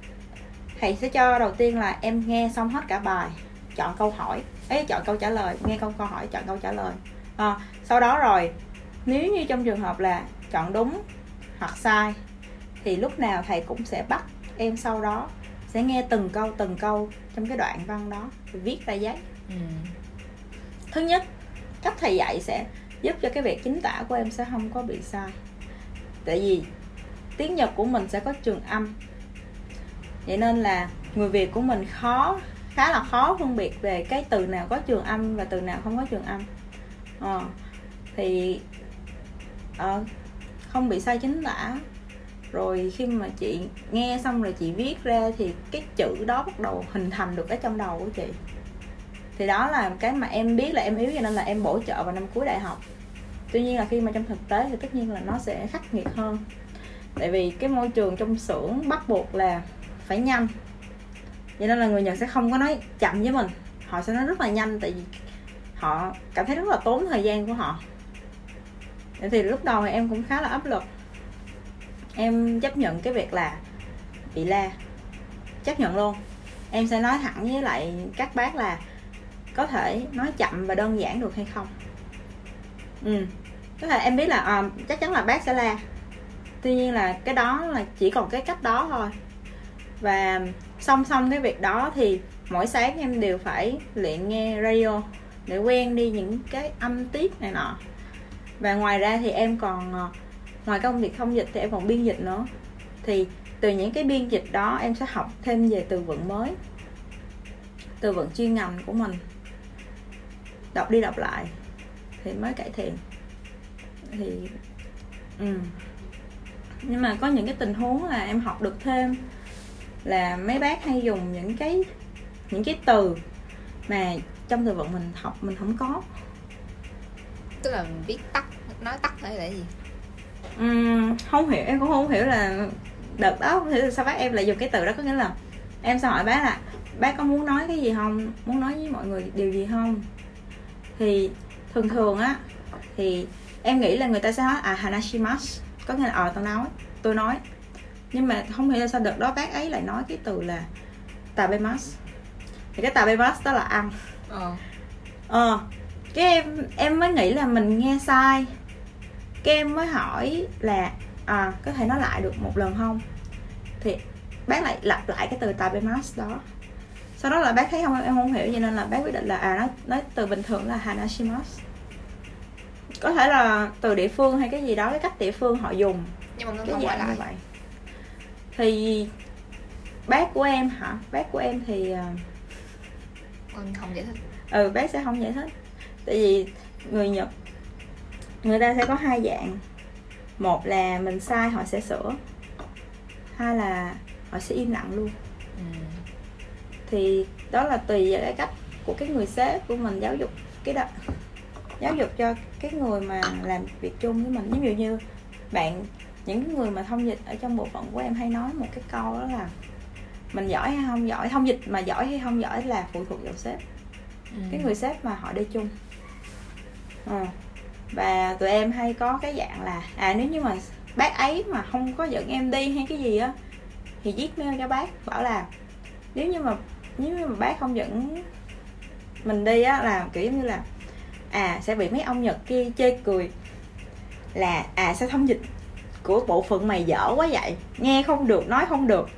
thầy sẽ cho đầu tiên là em nghe xong hết cả bài chọn câu hỏi. Ấy chọn câu trả lời nghe câu câu hỏi chọn câu trả lời. Ờ, sau đó rồi nếu như trong trường hợp là chọn đúng hoặc sai thì lúc nào thầy cũng sẽ bắt em sau đó sẽ nghe từng câu từng câu trong cái đoạn văn đó viết ra giấy ừ. Thứ nhất cách thầy dạy sẽ giúp cho cái việc chính tả của em sẽ không có bị sai. Tại vì tiếng nhật của mình sẽ có trường âm. Vậy nên là người việt của mình khó khá là khó phân biệt về cái từ nào có trường âm và từ nào không có trường âm. Ờ, thì ờ, không bị sai chính tả. Rồi khi mà chị nghe xong rồi chị viết ra thì cái chữ đó bắt đầu hình thành được ở trong đầu của chị thì đó là cái mà em biết là em yếu cho nên là em bổ trợ vào năm cuối đại học. Tuy nhiên là khi mà trong thực tế thì tất nhiên là nó sẽ khắc nghiệt hơn. Tại vì cái môi trường trong xưởng bắt buộc là phải nhanh. Cho nên là người nhật sẽ không có nói chậm với mình. Họ sẽ nói rất là nhanh tại vì họ cảm thấy rất là tốn thời gian của họ. Vậy thì lúc đầu thì em cũng khá là áp lực. Em chấp nhận cái việc là bị la. Chấp nhận luôn. Em sẽ nói thẳng với lại các bác là có thể nói chậm và đơn giản được hay không? Ừ. Có thể em biết là à, chắc chắn là bác sẽ la. Tuy nhiên là cái đó là chỉ còn cái cách đó thôi. Và song song cái việc đó thì mỗi sáng em đều phải luyện nghe radio để quen đi những cái âm tiết này nọ. Và ngoài ra thì em còn ờ, ngoài công việc thông dịch thì em còn biên dịch nữa. Thì từ những cái biên dịch đó em sẽ học thêm về từ vựng mới từ vựng chuyên ngành của mình đọc đi đọc lại thì mới cải thiện. Thì ừ. nhưng mà có những cái tình huống là em học được thêm là mấy bác hay dùng những cái những cái từ mà trong từ vựng mình học mình không có. Tức là mình viết tắt nói tắt hay là gì? Ừm, không hiểu em cũng không hiểu là đợt đó không hiểu là sao bác em lại dùng cái từ đó có nghĩa là em sẽ hỏi bác là bác có muốn nói cái gì không? Muốn nói với mọi người điều gì không thì thường thường á thì em nghĩ là người ta sẽ nói à hanashimasu có nghĩa là ờ tao nói tôi nói. Nhưng mà không hiểu là sao đợt đó bác ấy lại nói cái từ là tabemasu thì cái tabemasu đó là ăn. Ờ. Ờ cái em em mới nghĩ là mình nghe sai. Cái em mới hỏi là à có thể nói lại được một lần không? Thì bác lại lặp lại cái từ tabemasu đó sau đó là bác thấy không em không hiểu cho nên là bác quyết định là à nó nói từ bình thường là hanashimasu có thể là từ địa phương hay cái gì đó cái cách địa phương họ dùng. Nhưng mà ngân cái không gọi lại. vậy. Thì bác của em hả? Bác của em thì à, con không giải thích. ừ bác sẽ không giải thích. Tại vì người nhật người ta sẽ có hai dạng. Một là mình sai họ sẽ sửa. Hai là họ sẽ im lặng luôn. Thì đó là tùy vào cái cách của cái người sếp của mình giáo dục cái đó. Giáo dục cho cái người mà làm việc chung với mình. Ví dụ như bạn những người mà thông dịch ở trong bộ phận của em hay nói một cái câu đó là mình giỏi hay không giỏi? Thông dịch mà giỏi hay không giỏi là phụ thuộc vào sếp. Ừ. cái người sếp mà họ đi chung. Ờ. và tụi em hay có cái dạng là à nếu như mà bác ấy mà không có dẫn em đi hay cái gì á thì viết mail cho bác bảo là nếu như mà nếu mà bác không dẫn mình đi á là kiểu giống như là à sẽ bị mấy ông nhật kia chê cười là à sao thông dịch của bộ phận mày dở quá vậy? Nghe không được nói không được.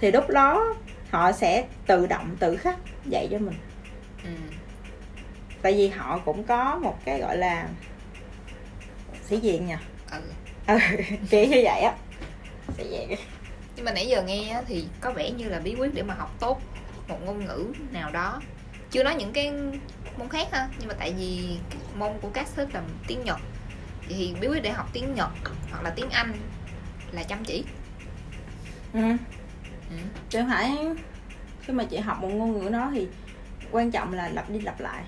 Thì lúc đó họ sẽ tự động tự khắc dạy cho mình. Ừ. tại vì họ cũng có một cái gọi là sĩ diện nha ừ. ừ, kiểu như vậy á. Sĩ diện. Nhưng mà nãy giờ nghe á, thì có vẻ như là bí quyết để mà học tốt một ngôn ngữ nào đó. Chưa nói những cái môn khác ha nhưng mà tại vì môn của các sếp là tiếng nhật thì bí quyết để học tiếng nhật hoặc là tiếng anh là chăm chỉ. Ừ. ừ. chứ không phải khi mà chị học một ngôn ngữ đó thì quan trọng là lặp đi lặp lại.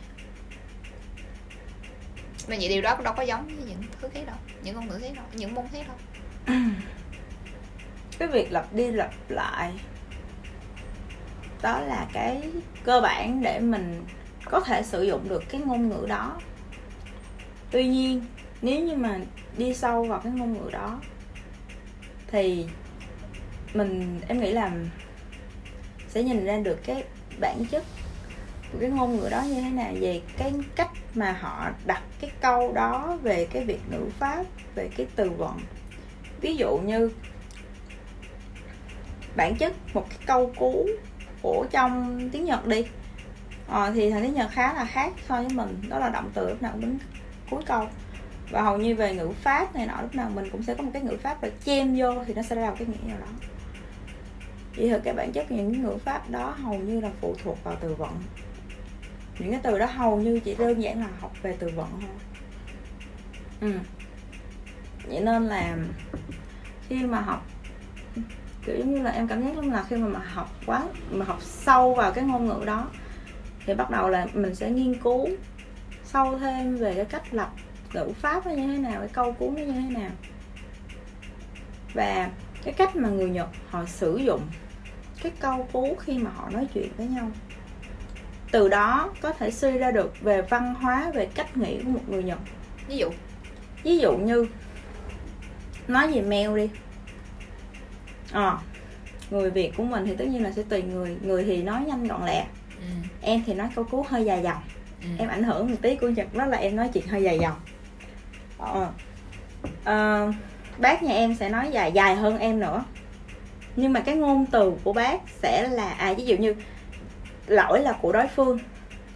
Mà vậy điều đó đâu có giống với những thứ khác đâu những ngôn ngữ khác đâu những môn khác đâu. Cái việc lặp đi lặp lại đó là cái cơ bản để mình có thể sử dụng được cái ngôn ngữ đó. Tuy nhiên, nếu như mà đi sâu vào cái ngôn ngữ đó, thì mình, em nghĩ là sẽ nhìn ra được cái bản chất của cái ngôn ngữ đó như thế nào, về cái cách mà họ đặt cái câu đó về cái việc ngữ pháp, về cái từ vựng. Ví dụ như, bản chất một cái câu cú của trong tiếng nhật đi. Ờ, thì thành tiếng nhật khá là khác so với mình đó là động từ lúc nào cũng đến cuối câu. Và hầu như về ngữ pháp này nọ lúc nào mình cũng sẽ có một cái ngữ pháp và chêm vô thì nó sẽ ra một cái nghĩa nào đó. Vậy thì cái bản chất những ngữ pháp đó hầu như là phụ thuộc vào từ vựng. Những cái từ đó hầu như chỉ đơn giản là học về từ vựng thôi. Ừ. vậy nên là khi mà học kiểu giống như là em cảm giác là khi mà mà học quá mà học sâu vào cái ngôn ngữ đó thì bắt đầu là mình sẽ nghiên cứu sâu thêm về cái cách lập ngữ pháp nó như thế nào cái câu cú nó như thế nào. Và cái cách mà người nhật họ sử dụng cái câu cú khi mà họ nói chuyện với nhau. Từ đó có thể suy ra được về văn hóa về cách nghĩ của một người nhật. Ví dụ? Ví dụ như nói về mail đi ờ. Người việt của mình thì tất nhiên là sẽ tùy người. Người thì nói nhanh gọn lẹ. Ừ. em thì nói câu cú hơi dài dòng. Ừ. em ảnh hưởng một tí của nhật đó là em nói chuyện hơi dài dòng. Ờ. Ờ, bác nhà em sẽ nói dài dài hơn em nữa. Nhưng mà cái ngôn từ của bác sẽ là à ví dụ như lỗi là của đối phương.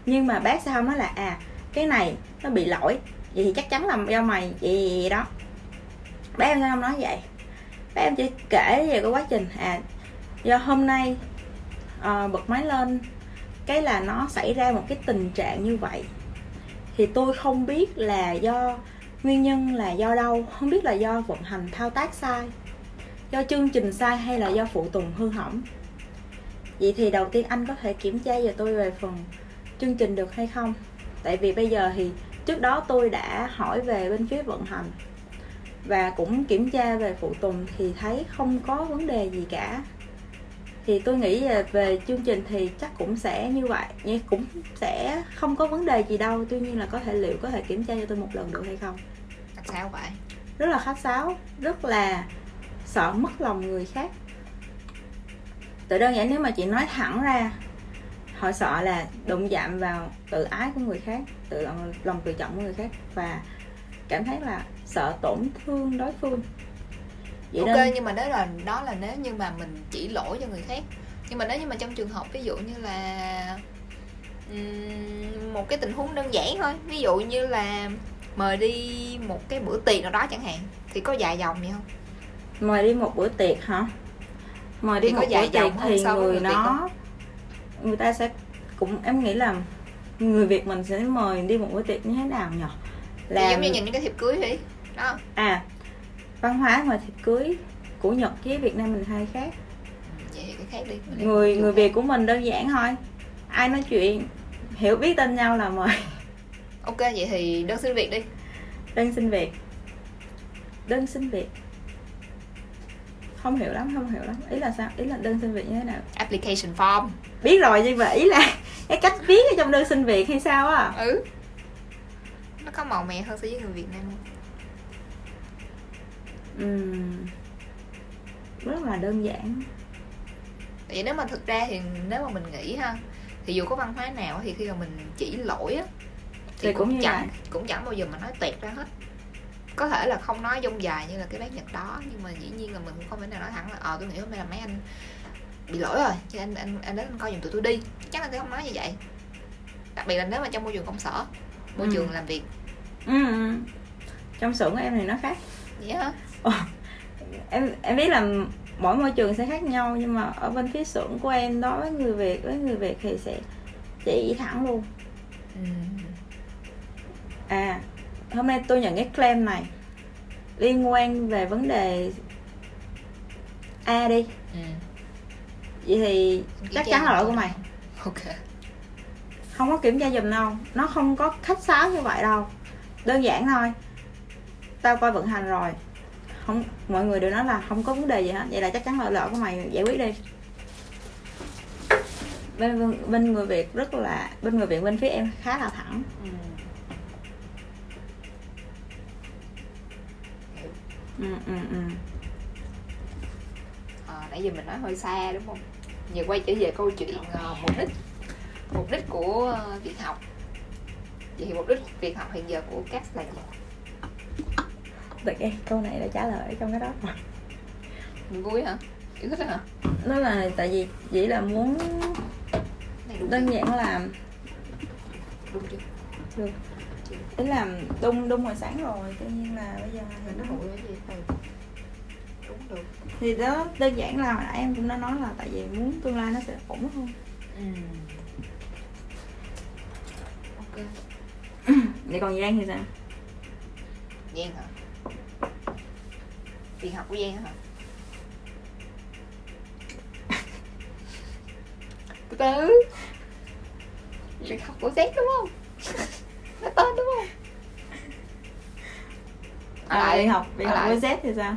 Nhưng mà bác không nói là à cái này nó bị lỗi vậy thì chắc chắn là do mày vậy, vậy, vậy đó. Bác em sẽ không nói vậy bác em chỉ kể về cái quá trình. À do hôm nay à, bật máy lên cái là nó xảy ra một cái tình trạng như vậy. Thì tôi không biết là do nguyên nhân là do đâu không biết là do vận hành thao tác sai do chương trình sai hay là do phụ tùng hư hỏng. Vậy thì đầu tiên anh có thể kiểm tra cho tôi về phần chương trình được hay không. Tại vì bây giờ thì trước đó tôi đã hỏi về bên phía vận hành và cũng kiểm tra về phụ tùng thì thấy không có vấn đề gì cả. Thì tôi nghĩ là về chương trình thì chắc cũng sẽ như vậy nhưng cũng sẽ không có vấn đề gì đâu. Tuy nhiên là có thể liệu có thể kiểm tra cho tôi một lần được hay không? Tại sao vậy. Rất là khách sáo rất là sợ mất lòng người khác. Tự đơn giản nếu mà chị nói thẳng ra họ sợ là đụng chạm vào tự ái của người khác tự lòng, lòng tự trọng của người khác. Và cảm thấy là sợ tổn thương đối phương. Ok nên... nhưng mà nếu là đó là nếu như mà mình chỉ lỗi cho người khác. Nhưng mà nếu như mà trong trường hợp ví dụ như là um, một cái tình huống đơn giản thôi ví dụ như là mời đi một cái bữa tiệc nào đó chẳng hạn thì có dài dòng gì không? Mời đi một bữa tiệc hả? Mời đi thì một bữa tiệc thì người nó người ta sẽ cũng em nghĩ là người việt mình sẽ mời đi một bữa tiệc như thế nào nhỉ? Là giống như nhìn những cái thiệp cưới đi à văn hóa ngoài thiệp cưới của nhật với việt nam mình khác. Vậy cái khác đi người người việt của mình đơn giản thôi. Ai nói chuyện hiểu biết tên nhau là mời. Ok vậy thì đơn xin việc đi. Đơn xin việc. Đơn xin việc. Không hiểu lắm không hiểu lắm. Ý là sao? Ý là đơn xin việc như thế nào? Application form. Biết rồi nhưng mà ý là cái cách viết ở trong đơn xin việc hay sao á? Ừ. Nó có màu mè hơn so với người việt nam. không? Ừm, rất là đơn giản. Tại vì nếu mà thực ra thì nếu mà mình nghĩ ha thì dù có văn hóa nào thì khi mà mình chỉ lỗi á thì, Thì cũng cũng, chẳng vậy. cũng chẳng bao giờ mà nói tuyệt ra hết. Có thể là không nói dông dài như là cái bán nhật đó nhưng mà dĩ nhiên là mình cũng không thể nào nói thẳng là ờ tôi nghĩ hôm nay là mấy anh bị lỗi rồi cho anh anh anh đến anh coi giùm tụi tôi đi. Chắc là tôi không nói như vậy. Đặc biệt là nếu mà trong môi trường công sở môi Ừ. trường làm việc. Ừ, ừ. trong xưởng của em thì nó khác. Vậy hả em em biết là mỗi môi trường sẽ khác nhau nhưng mà ở bên phía xưởng của em đối với người việt với người việt thì sẽ chỉ thẳng luôn. Ừ. à hôm nay tôi nhận cái claim này liên quan về vấn đề a đi. Ừ. vậy thì chắc chắn là lỗi của mày. Ok. Không có kiểm tra giùm đâu. Nó không có khách sáo như vậy đâu. Đơn giản thôi. Tao coi vận hành rồi không mọi người đều nói là không có vấn đề gì hết. Vậy là chắc chắn là lỗi của mày giải quyết đi. Bên bên người việt rất là bên người việt bên phía em khá là thẳng. Ừ. ừ, ừ, ừ. Ờ, nãy giờ mình nói hơi xa đúng không? Giờ quay trở về câu chuyện ờ, mục đích mục đích của việc học. Vậy thì mục đích việc học hiện giờ của các là gì Được em, câu này đã trả lời trong cái đó. Rồi. vui hả? Yêu thích hả? Nó là tại vì chỉ là muốn đơn giản là đúng chưa? Được. Ý là đung đung hồi sáng rồi tuy nhiên là bây giờ thì nó hụi cái gì? Ừ. đúng được. Thì đó đơn giản là hồi nãy em cũng đã nói là tại vì muốn tương lai nó sẽ ổn hơn. Ừ. ok. Vậy còn Giang thì sao? Giang hả việc học của Giang hả? Từ từ. Việc học của Z đúng không? Nó tên đúng không? À, đi học đi ở học lại. với Z thì sao?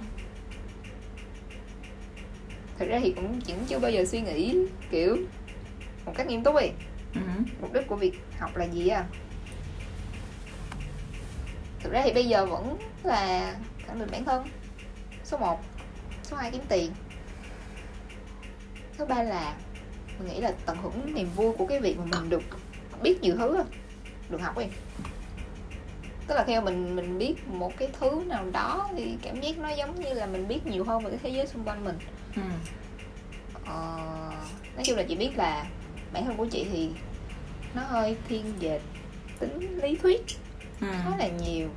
Thực ra thì cũng cũng chưa bao giờ suy nghĩ kiểu một cách nghiêm túc đi ừ. mục đích của việc học là gì à thực ra thì bây giờ vẫn là khẳng định bản thân số 1 số 2 kiếm tiền số 3 là mình nghĩ là tận hưởng niềm vui của cái việc mà mình được biết nhiều thứ được học đi tức là khi mình mình biết một cái thứ nào đó thì cảm giác nó giống như là mình biết nhiều hơn về cái thế giới xung quanh mình Ừ. Ờ, nói chung là chị biết là bản thân của chị thì nó hơi thiên về tính lý thuyết Ừ. khá là nhiều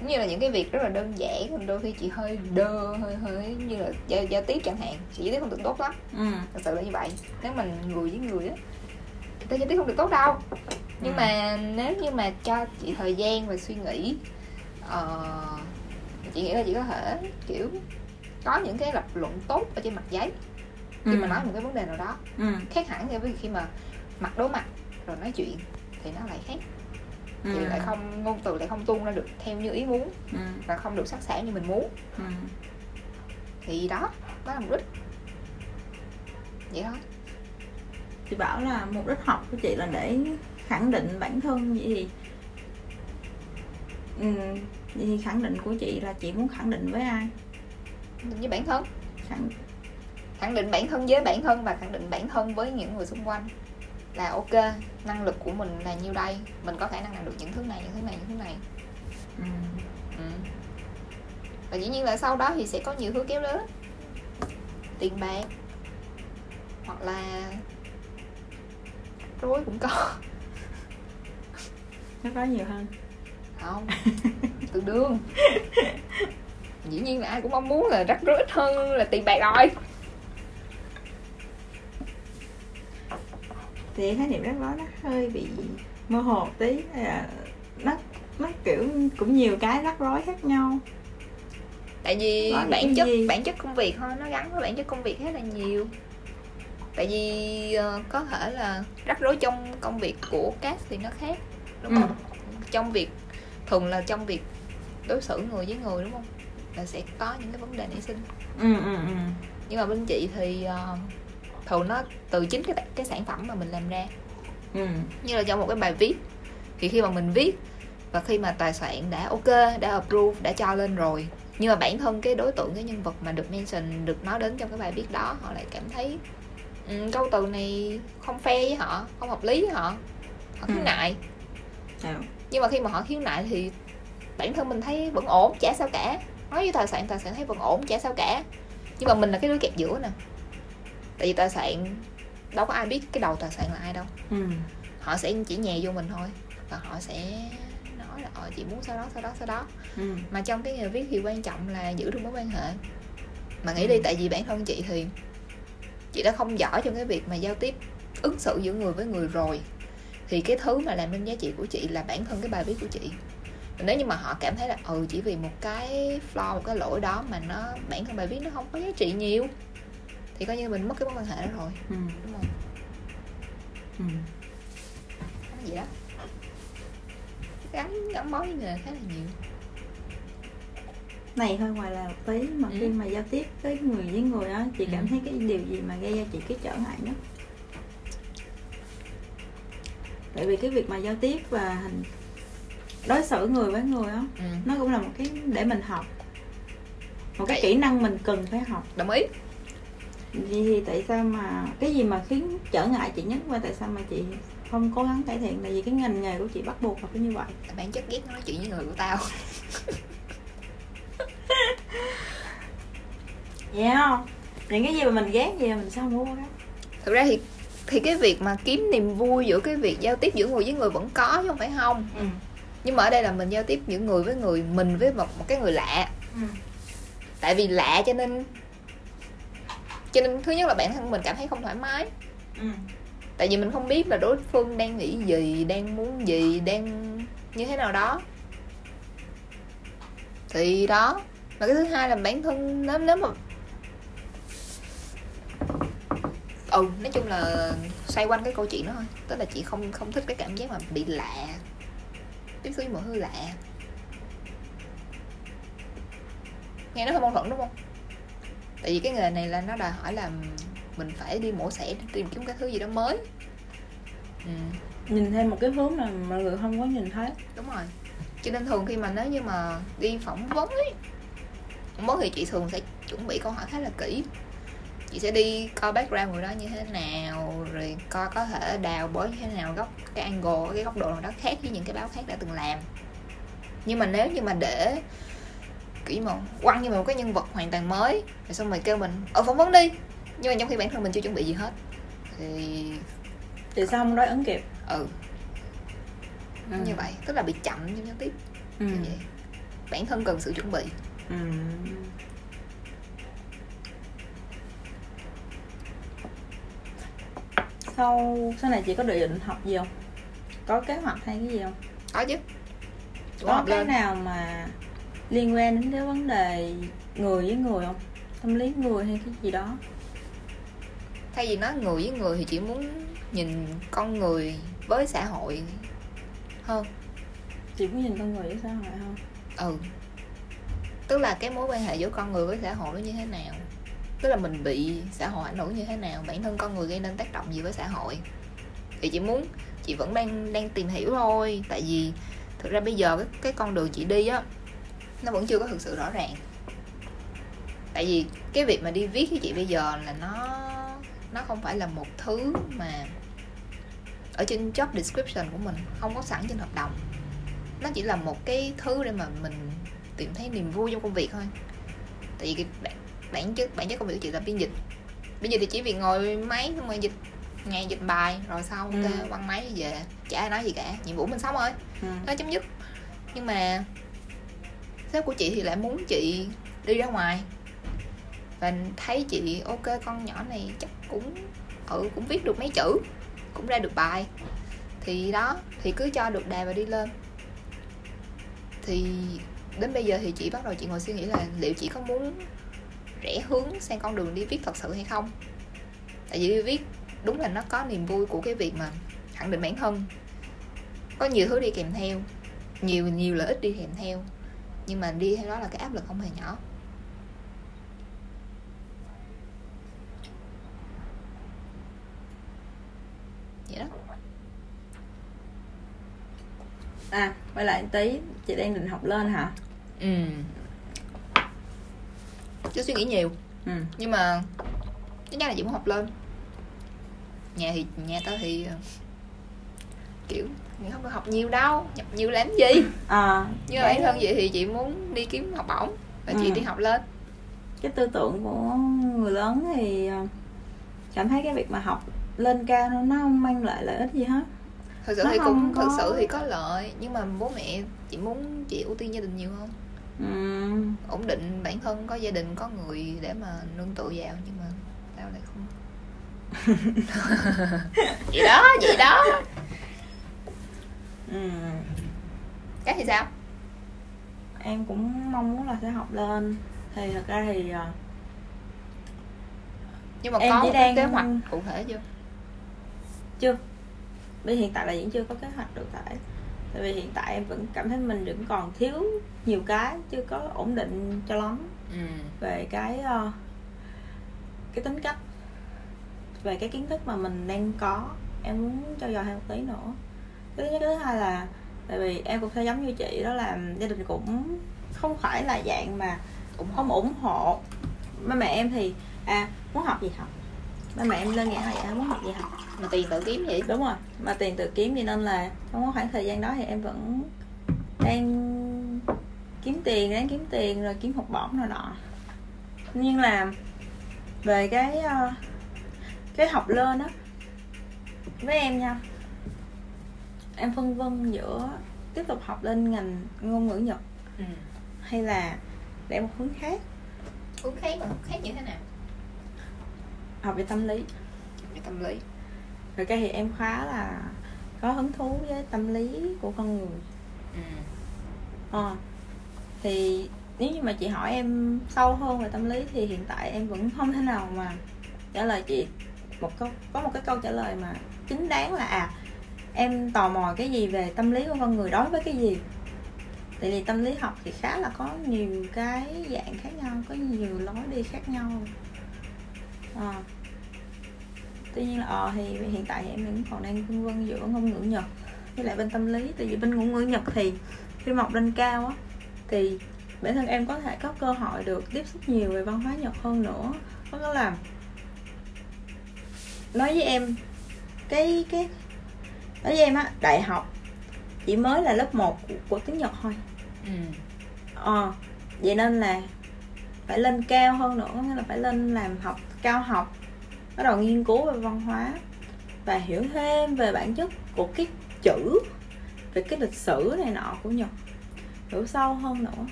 Như là những cái việc rất là đơn giản còn đôi khi chị hơi đơ hơi hơi như là giao, giao tiếp chẳng hạn chị giao tiếp không được tốt lắm Ừ. thật sự là như vậy nếu mình người với người á người ta giao tiếp không được tốt đâu nhưng Ừ. mà nếu như mà cho chị thời gian và suy nghĩ ờ, chị nghĩ là chị có thể kiểu có những cái lập luận tốt ở trên mặt giấy khi Ừ. mà nói một cái vấn đề nào đó Ừ. khác hẳn so với khi mà mặt đối mặt rồi nói chuyện thì nó lại khác Ừ. thì lại không ngôn từ lại không tuôn ra được theo như ý muốn Ừ. và không được sắc sảo như mình muốn Ừ. thì đó đó là mục đích vậy thôi chị bảo là mục đích học của chị là để khẳng định bản thân vậy thì ừ, vậy thì khẳng định của chị là chị muốn khẳng định với ai với bản thân khẳng khẳng định bản thân với bản thân và khẳng định bản thân với những người xung quanh là ok năng lực của mình là nhiêu đây mình có khả năng làm được những thứ này những thứ này những thứ này. Ừ. ừ. và dĩ nhiên là sau đó thì sẽ có nhiều thứ kéo đến. Tiền bạc hoặc là rối cũng có. Nó có nhiều hơn. Không. Tương đương. Dĩ nhiên là ai cũng mong muốn là rắc rối ít hơn là tiền bạc rồi thì khái niệm rắc rối nó hơi bị mơ hồ tí. Là nó nó kiểu cũng nhiều cái rắc rối khác nhau. Tại vì Nói bản chất gì? bản chất công việc thôi nó gắn với bản chất công việc khá là nhiều. Tại vì ờ, có thể là rắc rối trong công việc của các thì nó khác đúng Ừ. không? Trong việc thường là trong việc đối xử người với người đúng không? Là sẽ có những cái vấn đề nảy sinh. Ừ ừ ừ. Nhưng mà bên chị thì uh, thường nó từ chính cái cái sản phẩm mà mình làm ra. Ừ. Như là trong một cái bài viết thì khi mà mình viết và khi mà tài soạn đã ok đã approve đã cho lên rồi nhưng mà bản thân cái đối tượng cái nhân vật mà được mention được nói đến trong cái bài viết đó họ lại cảm thấy um, câu từ này không fair với họ không hợp lý với họ họ khiếu Ừ. nại. Hiểu. nhưng mà khi mà họ khiếu nại thì bản thân mình thấy vẫn ổn chả sao cả. Nói với tài soạn tài soạn thấy vẫn ổn chả sao cả. Nhưng mà mình là cái đứa kẹp giữa nè tại vì tài soạn đâu có ai biết cái đầu tài soạn là ai đâu. Ừ. Họ sẽ chỉ nhè vô mình thôi. Và họ sẽ nói là ờ chị muốn sau đó sau đó sau đó. Ừ. Mà trong cái nghề viết thì quan trọng là giữ được mối quan hệ. Mà nghĩ Ừ. đi tại vì bản thân chị thì chị đã không giỏi trong cái việc mà giao tiếp ứng xử giữa người với người rồi. Thì cái thứ mà làm nên giá trị của chị là bản thân cái bài viết của chị. Nếu như mà họ cảm thấy là ừ chỉ vì một cái flaw một cái lỗi đó mà nó bản thân bài viết nó không có giá trị nhiều thì coi như mình mất cái mối quan hệ đó rồi. Ừ. Đúng không? Ừ. Nó gì đó. Gắn gắn bó với nghề khá là nhiều. Này hơi ngoài là tí mà Ừ. khi mà giao tiếp với người với người á chị cảm Ừ. thấy cái điều gì mà gây cho chị cái trở ngại nhất? Tại vì cái việc mà giao tiếp và hình đối xử người với người á ừ. nó cũng là một cái để mình học. Một cái Tại- kỹ năng mình cần phải học. Đồng ý Vậy thì tại sao mà cái gì mà khiến trở ngại chị nhất và tại sao mà chị không cố gắng cải thiện? Tại vì cái ngành nghề của chị bắt buộc là phải như vậy. Bản chất ghét nói chuyện với người của tao. Yeah không? Những cái gì mà mình ghét gì mình sao mua đó thực ra thì thì cái việc mà kiếm niềm vui giữa cái việc giao tiếp giữa người với người vẫn có chứ không phải không. Ừ. nhưng mà ở đây là mình giao tiếp giữa người với người mình với một, một cái người lạ. Ừ. tại vì lạ cho nên cho nên thứ nhất là bản thân mình cảm thấy không thoải mái. Ừ. tại vì mình không biết là đối phương đang nghĩ gì đang muốn gì đang như thế nào đó. Thì đó và cái thứ hai là bản thân nếu nếu mà ừ nói chung là xoay quanh cái câu chuyện đó thôi. Tức là chị không không thích cái cảm giác mà bị lạ. Tiếp xúc với mọi thứ lạ. Nghe nó hơi mâu thuẫn đúng không tại vì cái nghề này là nó đòi hỏi là mình phải đi mổ xẻ để tìm kiếm cái thứ gì đó mới. Ừ, nhìn thêm một cái hướng mà mọi người không có nhìn thấy. Đúng rồi. Cho nên thường khi mà nếu như mà đi phỏng vấn ấy phỏng vấn thì chị thường sẽ chuẩn bị câu hỏi khá là kỹ. Chị sẽ đi coi background người đó như thế nào rồi coi có thể đào bới như thế nào góc cái angle cái góc độ nào đó khác với những cái báo khác đã từng làm. Nhưng mà nếu như mà để kiểu mà quăng như một cái nhân vật hoàn toàn mới rồi xong rồi kêu mình ở phỏng vấn đi. Nhưng mà trong khi bản thân mình chưa chuẩn bị gì hết thì thì sao không đối ứng kịp? Ừ. Như vậy tức là bị chậm trong giao tiếp. Ừ. như vậy. Bản thân cần sự chuẩn bị. Ừ. sau sau này chị có dự định học gì không? Có kế hoạch hay cái gì không? Có chứ. Có cái lên. nào mà liên quan đến cái vấn đề người với người không? Tâm lý người hay cái gì đó? Thay vì nói người với người thì chỉ muốn nhìn con người với xã hội hơn. Chị có nhìn con người với xã hội không ừ. Tức là cái mối quan hệ giữa con người với xã hội nó như thế nào? Tức là mình bị xã hội ảnh hưởng như thế nào? Bản thân con người gây nên tác động gì với xã hội? Thì chị muốn chị vẫn đang đang tìm hiểu thôi. Tại vì thực ra bây giờ cái, cái con đường chị đi á nó vẫn chưa có thực sự rõ ràng. Tại vì cái việc mà đi viết với chị bây giờ là nó nó không phải là một thứ mà ở trên job description của mình không có sẵn trên hợp đồng. Nó chỉ là một cái thứ để mà mình tìm thấy niềm vui trong công việc thôi. Tại vì cái bản, bản chất bản chất công việc của chị là biên dịch. Biên dịch thì chỉ việc ngồi máy xong rồi dịch ngày dịch bài rồi sau Ừ. ok quăng máy về chả ai nói gì cả nhiệm vụ mình xong rồi. Ừ. nó chấm dứt. Nhưng mà sếp của chị thì lại muốn chị đi ra ngoài. Và thấy chị, ok, con nhỏ này chắc cũng ừ cũng viết được mấy chữ, cũng ra được bài. Thì đó, thì cứ cho được đà và đi lên. Thì đến bây giờ thì chị bắt đầu chị ngồi suy nghĩ là liệu chị có muốn rẽ hướng sang con đường đi viết thật sự hay không? Tại vì đi viết đúng là nó có niềm vui của cái việc mà khẳng định bản thân. Có nhiều thứ đi kèm theo, nhiều nhiều lợi ích đi kèm theo nhưng mà đi theo đó là cái áp lực không hề nhỏ. Vậy đó. À quay lại một tí chị đang định học lên hả? Ừ. Chứ suy nghĩ nhiều. Ừ. Nhưng mà chắc chắn là chị muốn học lên. Nhà thì nhà tao thì kiểu mình không có học nhiều đâu nhập nhiều làm gì? À mà bản thân vậy thì chị muốn đi kiếm học bổng và chị Ừ. đi học lên. Cái tư tưởng của người lớn thì ờ, cảm thấy cái việc mà học lên cao nó nó không mang lại lợi ích gì hết. Thật sự Nó thì cũng thật có- sự thì có lợi nhưng mà bố mẹ chị muốn chị ưu tiên gia đình nhiều hơn. Ừ. ổn định bản thân có gia đình có người để mà nương tựa vào nhưng mà tao lại không. Vậy đó vậy đó Ừ. cái thì sao? Em cũng mong muốn là sẽ học lên. Thì thật ra thì ờ, nhưng mà Em có chỉ một đang- kế hoạch cụ thể chưa? Chưa. Bây hiện tại là vẫn chưa có kế hoạch được tại tại vì hiện tại em vẫn cảm thấy mình vẫn còn thiếu nhiều cái chưa có ổn định cho lắm. Ừ. Về cái ờ, cái tính cách về cái kiến thức mà mình đang có. Em muốn trau dồi thêm một tí nữa cái thứ nhất cái thứ hai là tại vì em cũng sẽ giống như chị đó là gia đình cũng không phải là dạng mà hộ không ủng hộ. Ba mẹ em thì à muốn học gì học. Ba mẹ em đơn giản là à, muốn học gì học. Mà tiền tự kiếm vậy? Đúng rồi mà tiền tự kiếm thì nên là trong khoảng thời gian đó thì em vẫn đang kiếm tiền đang kiếm tiền rồi kiếm học bổng rồi nọ. Nhưng là về cái ờ, cái học lên á với em nha em phân vân giữa tiếp tục học lên ngành ngôn ngữ nhật ừ. hay là để một hướng khác hướng khác mà khác như thế nào học về tâm lý về tâm lý rồi cái thì em khá là có hứng thú với tâm lý của con người ừ. Ờ. thì nếu như mà chị hỏi em sâu hơn về tâm lý thì hiện tại em vẫn không thể nào mà trả lời chị một câu có một cái câu trả lời mà chính đáng là à em tò mò cái gì về tâm lý của con người đối với cái gì? Tại vì tâm lý học thì khá là có nhiều cái dạng khác nhau, có nhiều lối đi khác nhau. À. tuy nhiên là ờ thì hiện tại thì em vẫn còn đang phân vân giữa ngôn ngữ nhật với lại bên tâm lý. Tại vì bên ngôn ngữ nhật thì khi mọc lên cao á, thì bản thân em có thể có cơ hội được tiếp xúc nhiều về văn hóa nhật hơn nữa. Có nghĩa là nói với em, cái cái nói với em á đại học chỉ mới là lớp 1 của, của tiếng nhật thôi ừ. ờ vậy nên là phải lên cao hơn nữa nghĩa là phải lên làm học cao học bắt đầu nghiên cứu về văn hóa và hiểu thêm về bản chất của cái chữ về cái lịch sử này nọ của nhật hiểu sâu hơn nữa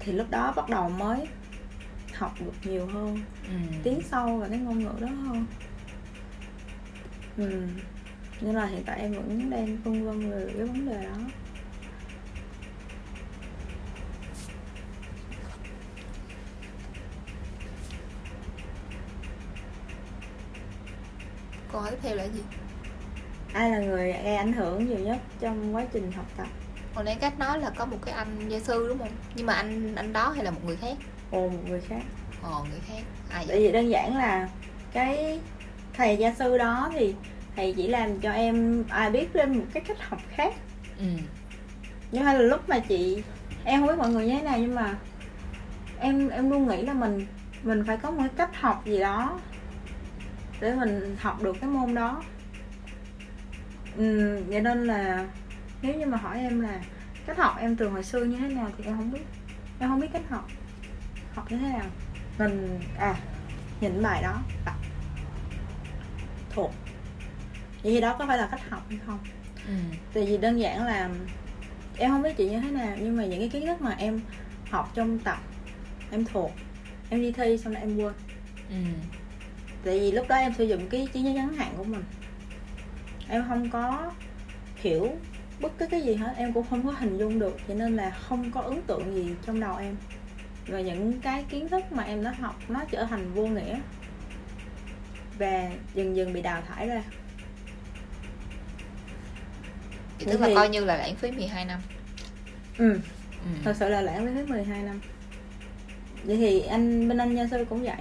thì lúc đó bắt đầu mới học được nhiều hơn Ừ. tiến sâu vào cái ngôn ngữ đó hơn ừ. Nên là hiện tại em vẫn đang phân vân về cái vấn đề đó. Câu hỏi tiếp theo là gì? Ai là người gây ảnh hưởng nhiều nhất trong quá trình học tập? Hồi nãy cách nói là có một cái anh gia sư đúng không? Nhưng mà anh anh đó hay là một người khác? Ồ một người khác. Ồ người khác. Ai tại vậy vì đơn giản là cái thầy gia sư đó thì thầy chỉ làm cho em ai biết lên một cái cách học khác. Ừ. nhưng hay là lúc mà chị em không biết mọi người như thế nào nhưng mà em em luôn nghĩ là mình mình phải có một cái cách học gì đó để mình học được cái môn đó. Ừ, vậy nên là nếu như mà hỏi em là cách học em từ hồi xưa như thế nào thì em không biết. Em không biết cách học học như thế nào. Mình à nhìn bài đó. Đọc thuộc vậy thì đó có phải là cách học hay không? Ừ. tại vì đơn giản là em không biết chị như thế nào nhưng mà những cái kiến thức mà em học trong tập em thuộc em đi thi xong rồi em quên. Ừ. tại vì lúc đó em sử dụng cái trí nhớ ngắn hạn của mình. Em không có hiểu bất cứ cái gì hết em cũng không có hình dung được cho nên là không có ấn tượng gì trong đầu em. Và những cái kiến thức mà em đã học nó trở thành vô nghĩa. Và dần dần bị đào thải ra Vậy tức là thì- coi như là lãng phí 12 năm. Ừ. Ừ. thật sự là lãng phí hết 12 năm. Vậy thì anh bên anh gia sư cũng vậy.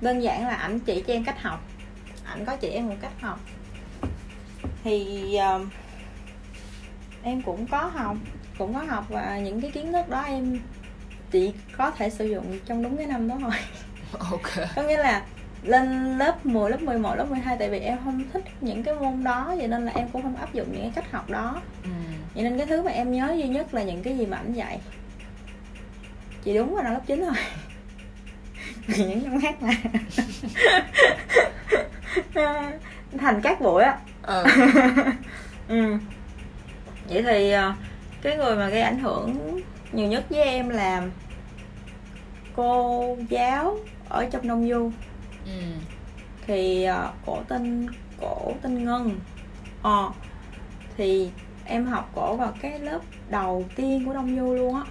Đơn giản là ảnh chỉ cho em cách học. Ảnh có chỉ em một cách học. Thì uh, em cũng có học cũng có học và những cái kiến thức đó em chỉ có thể sử dụng trong đúng cái năm đó thôi. Ok. Có nghĩa là lên lớp 10, lớp 11, lớp 12 tại vì em không thích những cái môn đó vậy nên là em cũng không áp dụng những cái cách học đó. Ừ. vậy nên cái thứ mà em nhớ duy nhất là những cái gì mà ảnh dạy. Chỉ đúng vào năm lớp 9 thôi những năm khác là thành các buổi á. Ờ ừ. vậy thì ờ, cái người mà gây ảnh hưởng nhiều nhất với em là cô giáo ở trong đông du ừ. thì ờ, cổ tên cổ tên ngân. Ờ thì em học cổ vào cái lớp đầu tiên của đông du luôn á.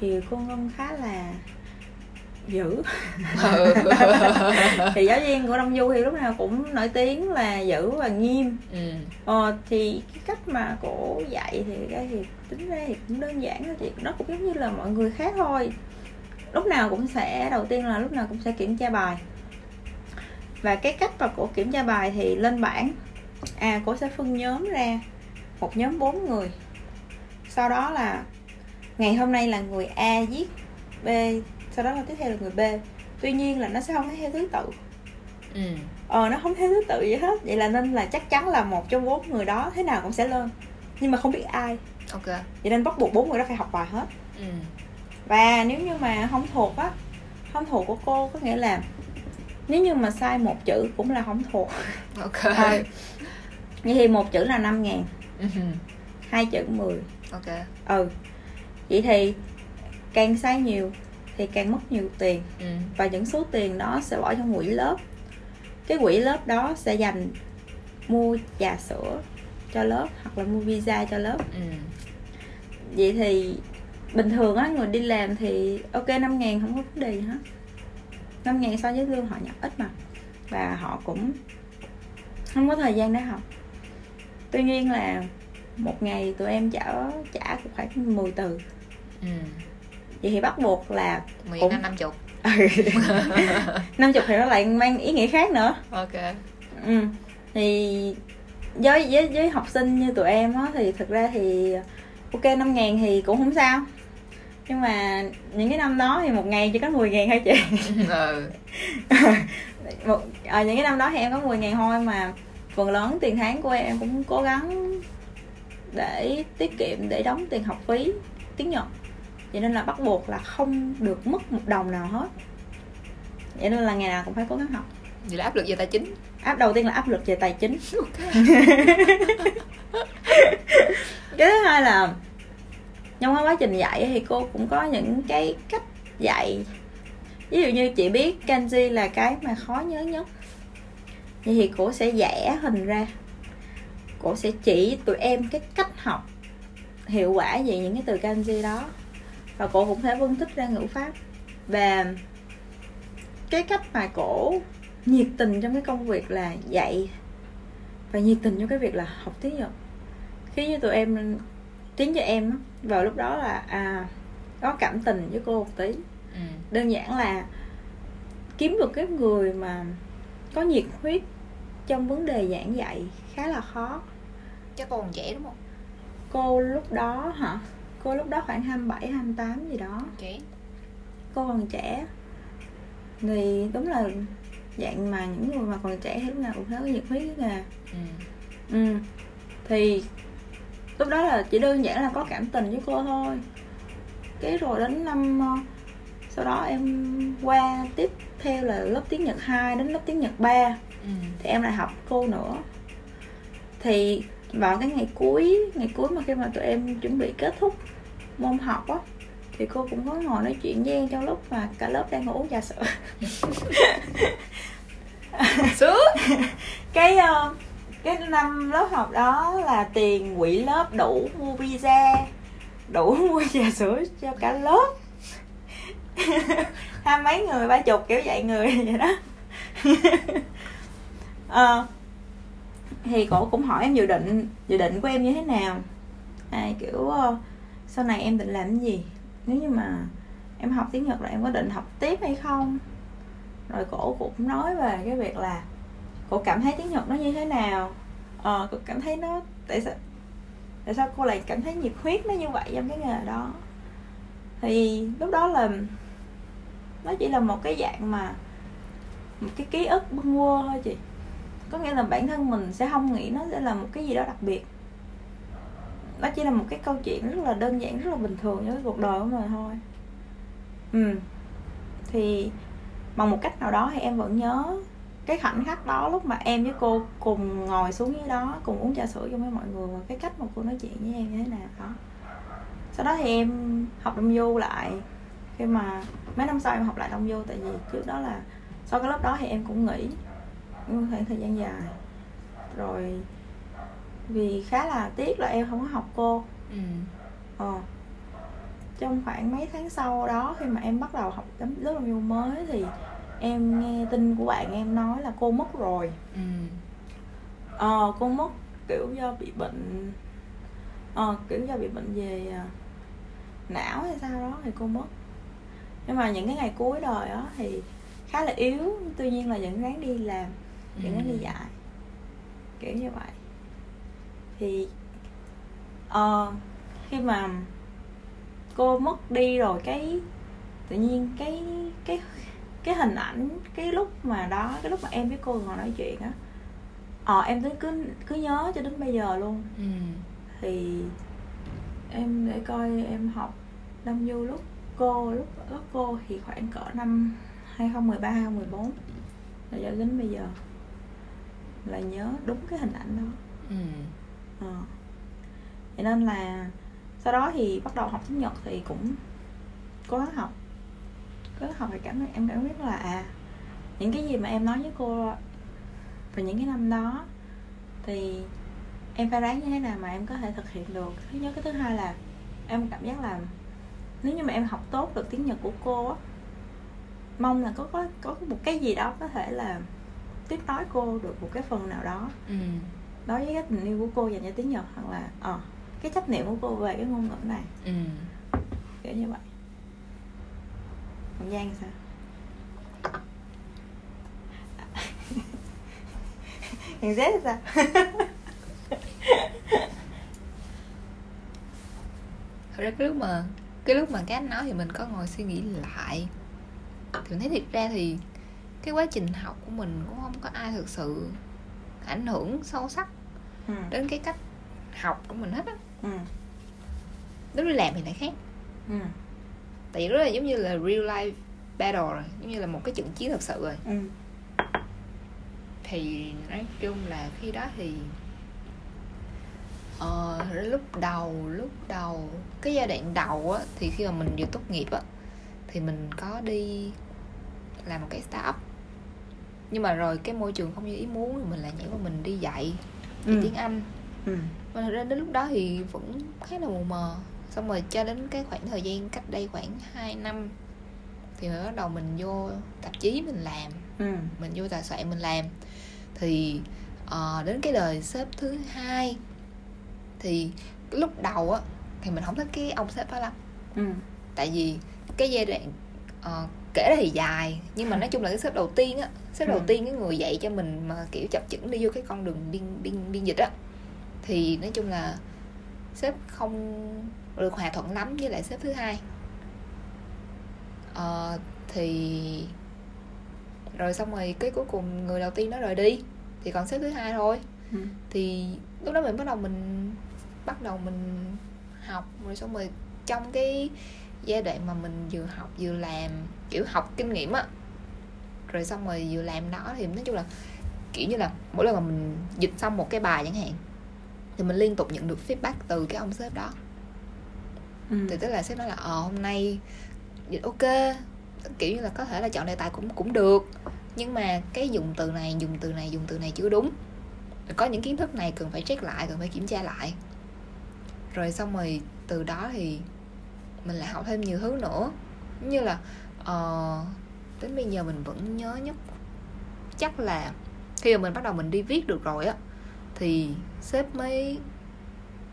Thì cô ngân khá là dữ. Ừ. thì giáo viên của đông du thì lúc nào cũng nổi tiếng là dữ và nghiêm. Ừ. ờ thì cái cách mà cổ dạy thì cái thì tính ra thì cũng đơn giản thôi chị. Nó cũng giống như là mọi người khác thôi. Lúc nào cũng sẽ đầu tiên là lúc nào cũng sẽ kiểm tra bài và cái cách mà cổ kiểm tra bài thì lên bảng. À cổ sẽ phân nhóm ra một nhóm bốn người. Sau đó là ngày hôm nay là người A viết B sau đó là tiếp theo là người B. Tuy nhiên là nó sẽ không theo thứ tự. Ừ. ờ nó không theo thứ tự gì hết. Vậy là nên là chắc chắn là một trong bốn người đó thế nào cũng sẽ lên nhưng mà không biết ai. Ok. Vậy nên bắt buộc bốn người đó phải học bài hết. Ừ. và nếu như mà không thuộc á không thuộc của cô có nghĩa là nếu như mà sai một chữ cũng là không thuộc. Ok. Ờ. vậy thì một chữ là 5 ngàn. Ừ. hai chữ 10 ok. Ừ. Vậy thì càng sai nhiều thì càng mất nhiều tiền. Ừ. và những số tiền đó sẽ bỏ trong quỹ lớp. Cái quỹ lớp đó sẽ dành mua trà sữa cho lớp hoặc là mua visa cho lớp. Ừ. vậy thì bình thường á người đi làm thì ok 5 ngàn không có vấn đề gì hết 5 ngàn so với lương họ nhận ít mà. Và họ cũng không có thời gian để học. Tuy nhiên là một ngày tụi em trả trả cũng khoảng 10 từ. Ừ. vậy thì bắt buộc là mười Cũng- năm năm chục. Năm chục thì nó lại mang ý nghĩa khác nữa. Ok. Ừ. thì với với với học sinh như tụi em á thì thực ra thì ok 5 ngàn thì cũng không sao nhưng mà những cái năm đó thì một ngày chỉ có 10 ngàn thôi chị. Ừ. một, ở những cái năm đó thì em có 10 ngàn thôi mà phần lớn tiền tháng của em cũng cố gắng để tiết kiệm để đóng tiền học phí tiếng Nhật. Vậy nên là bắt buộc là không được mất một đồng nào hết. Vậy nên là ngày nào cũng phải cố gắng học. Vậy là áp lực về tài chính. Áp đầu tiên là áp lực về tài chính. Cái thứ hai là trong cái quá trình dạy thì cô cũng có những cái cách dạy. Ví dụ như chị biết kanji là cái mà khó nhớ nhất. Vậy thì cô sẽ vẽ hình ra. Cô sẽ chỉ tụi em cái cách học hiệu quả về những cái từ kanji đó. Và cô cũng sẽ phân tích ra ngữ pháp. Và cái cách mà cổ nhiệt tình trong cái công việc là dạy và nhiệt tình trong cái việc là học tiếng Nhật. Khi như tụi em, tiếng cho em vào lúc đó là à có cảm tình với cô một tí. Ừ. đơn giản là kiếm được cái người mà có nhiệt huyết trong vấn đề giảng dạy khá là khó. Chắc cô còn trẻ đúng không? Cô lúc đó hả? Cô lúc đó khoảng 27, 28 gì đó. Trẻ cô còn trẻ. Thì đúng là dạng mà những người mà còn trẻ thì lúc nào cũng thấy có nhiệt huyết với nghề ừ. ừ. Thì lúc đó là chỉ đơn giản là có cảm tình với cô thôi. Cái rồi đến năm ờ, sau đó em qua tiếp theo là lớp tiếng Nhật 2 đến lớp tiếng Nhật 3 Ừ. thì em lại học cô nữa. Thì vào cái ngày cuối ngày cuối mà khi mà tụi em chuẩn bị kết thúc môn học á thì cô cũng có ngồi nói chuyện với em trong lúc mà cả lớp đang ngồi uống trà sữa sướng cái ờ, cái năm lớp học đó là tiền quỹ lớp đủ mua pizza đủ mua trà sữa cho cả lớp. Hai mấy người ba chục kiểu dạy người vậy đó. À, thì cổ cũng hỏi em dự định dự định của em như thế nào? À, kiểu ờ, sau này em định làm cái gì? Nếu như mà em học tiếng nhật là em có định học tiếp hay không? Rồi cổ cũng nói về cái việc là cô cảm thấy tiếng nhật nó như thế nào? Ờ cô cảm thấy nó tại sao tại sao cô lại cảm thấy nhiệt huyết nó như vậy trong cái nghề đó? Thì lúc đó là nó chỉ là một cái dạng mà một cái ký ức bưng quơ thôi chị. Có nghĩa là bản thân mình sẽ không nghĩ nó sẽ là một cái gì đó đặc biệt. Nó chỉ là một cái câu chuyện rất là đơn giản, rất là bình thường với cuộc đời của mình thôi. Ừ. Thì bằng một cách nào đó thì em vẫn nhớ cái khoảnh khắc đó lúc mà em với cô cùng ngồi xuống dưới đó cùng uống trà sữa chung với mọi người và cái cách mà cô nói chuyện với em như thế nào đó. Sau đó thì em học đông du lại khi mà mấy năm sau em học lại đông du tại vì trước đó là sau cái lớp đó thì em cũng nghỉ một khoảng thời gian dài. Rồi vì khá là tiếc là em không có học cô. Ừ. ờ. Trong khoảng mấy tháng sau đó khi mà em bắt đầu học lớp đông du mới thì em nghe tin của bạn em nói là cô mất rồi Ừ. ờ cô mất kiểu do bị bệnh ờ kiểu do bị bệnh về à, não hay sao đó thì cô mất nhưng mà những cái ngày cuối đời đó thì khá là yếu tuy nhiên là vẫn ráng đi làm vẫn ráng đi Ừ. dạy kiểu như vậy thì ờ khi mà cô mất đi rồi cái tự nhiên cái cái cái hình ảnh cái lúc mà đó cái lúc mà em với cô ngồi nói chuyện á ờ em cứ cứ cứ nhớ cho đến bây giờ luôn Ừ. thì em để coi em học đông du lúc cô lúc lớp cô thì khoảng cỡ năm 2013 2014 là cho đến bây giờ là nhớ đúng cái hình ảnh đó Ừ. ờ. Vậy nên là sau đó thì bắt đầu học tiếng Nhật thì cũng cố gắng học gắng học thì cảm em cảm biết là à những cái gì mà em nói với cô vào những cái năm đó thì em phải ráng như thế nào mà em có thể thực hiện được thứ nhất cái thứ hai là em cảm giác là nếu như mà em học tốt được tiếng Nhật của cô á mong là có có có một cái gì đó có thể là tiếp nối cô được một cái phần nào đó Ừ. đối với cái tình yêu của cô dành cho tiếng Nhật hoặc là ờ cái trách nhiệm của cô về cái ngôn ngữ này Ừ. kiểu như vậy còn Giang sao Thằng Z sao Thật ra cái lúc mà cái lúc mà các anh nói thì mình có ngồi suy nghĩ lại thì mình thấy thiệt ra thì cái quá trình học của mình cũng không có ai thực sự ảnh hưởng sâu sắc ừ. đến cái cách học của mình hết á ừ. nếu đi làm thì lại khác ừ. Tại vì đó là giống như là real life battle rồi giống như là một cái trận chiến thật sự rồi ừ. thì nói chung là khi đó thì ờ, lúc đầu lúc đầu cái giai đoạn đầu á thì khi mà mình vừa tốt nghiệp á thì mình có đi làm một cái startup nhưng mà rồi cái môi trường không như ý muốn thì mình lại nhảy vào mình đi dạy dạy Ừ. tiếng anh ừ. mà thật ra đến lúc đó thì vẫn khá là mù mờ xong rồi cho đến cái khoảng thời gian cách đây khoảng 2 năm thì mới bắt đầu mình vô tạp chí mình làm ừ. mình vô tòa soạn mình làm thì ờ, đến cái đời sếp thứ hai thì lúc đầu á thì mình không thích cái ông sếp đó lắm ừ. tại vì cái giai đoạn ờ, kể ra thì dài nhưng mà nói chung là cái sếp đầu tiên á sếp đầu Ừ. tiên cái người dạy cho mình mà kiểu chập chững đi vô cái con đường biên biên biên dịch á thì nói chung là sếp không được hòa thuận lắm với lại sếp thứ hai. Ờ, thì rồi xong rồi cái cuối cùng người đầu tiên đó rời đi thì còn sếp thứ hai thôi. Ừ. thì lúc đó mình bắt đầu mình bắt đầu mình học rồi xong rồi trong cái giai đoạn mà mình vừa học vừa làm kiểu học kinh nghiệm á rồi xong rồi vừa làm đó thì nói chung là kiểu như là mỗi lần mà mình dịch xong một cái bài chẳng hạn thì mình liên tục nhận được feedback từ cái ông sếp đó ừ. thì tức là sếp nói là ờ hôm nay dịch ok kiểu như là có thể là chọn đề tài cũng cũng được. Nhưng mà cái dùng từ này dùng từ này dùng từ này chưa đúng. Có những kiến thức này cần phải check lại cần phải kiểm tra lại. Rồi xong rồi từ đó thì mình lại học thêm nhiều thứ nữa. Như là ờ, đến bây giờ mình vẫn nhớ nhất chắc là khi mà mình bắt đầu mình đi viết được rồi á thì sếp mới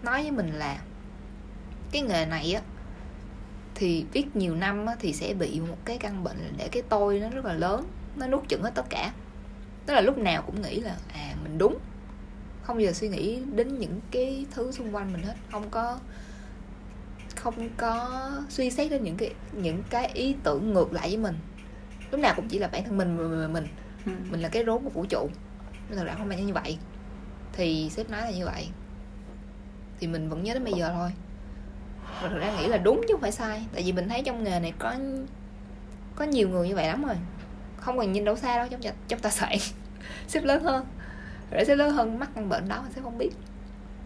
nói với mình là cái nghề này á thì biết nhiều năm á, thì sẽ bị một cái căn bệnh là để cái tôi nó rất là lớn nó nuốt chửng hết tất cả. Tức là lúc nào cũng nghĩ là à mình đúng. Không bao giờ suy nghĩ đến những cái thứ xung quanh mình hết. Không có không có suy xét đến những cái những cái ý tưởng ngược lại với mình. Lúc nào cũng chỉ là bản thân mình mình mình, ừ. mình là cái rốn của vũ trụ. Nhưng thật ra không phải như vậy. Thì sếp nói là như vậy. Thì mình vẫn nhớ đến bây giờ thôi mà thật ra nghĩ là đúng chứ không phải sai. Tại vì mình thấy trong nghề này có có nhiều người như vậy lắm rồi. Không cần nhìn đâu xa đâu, trong trong tài sản xếp lớn hơn. Để xếp lớn hơn mắc căn bệnh đó mình sẽ không biết.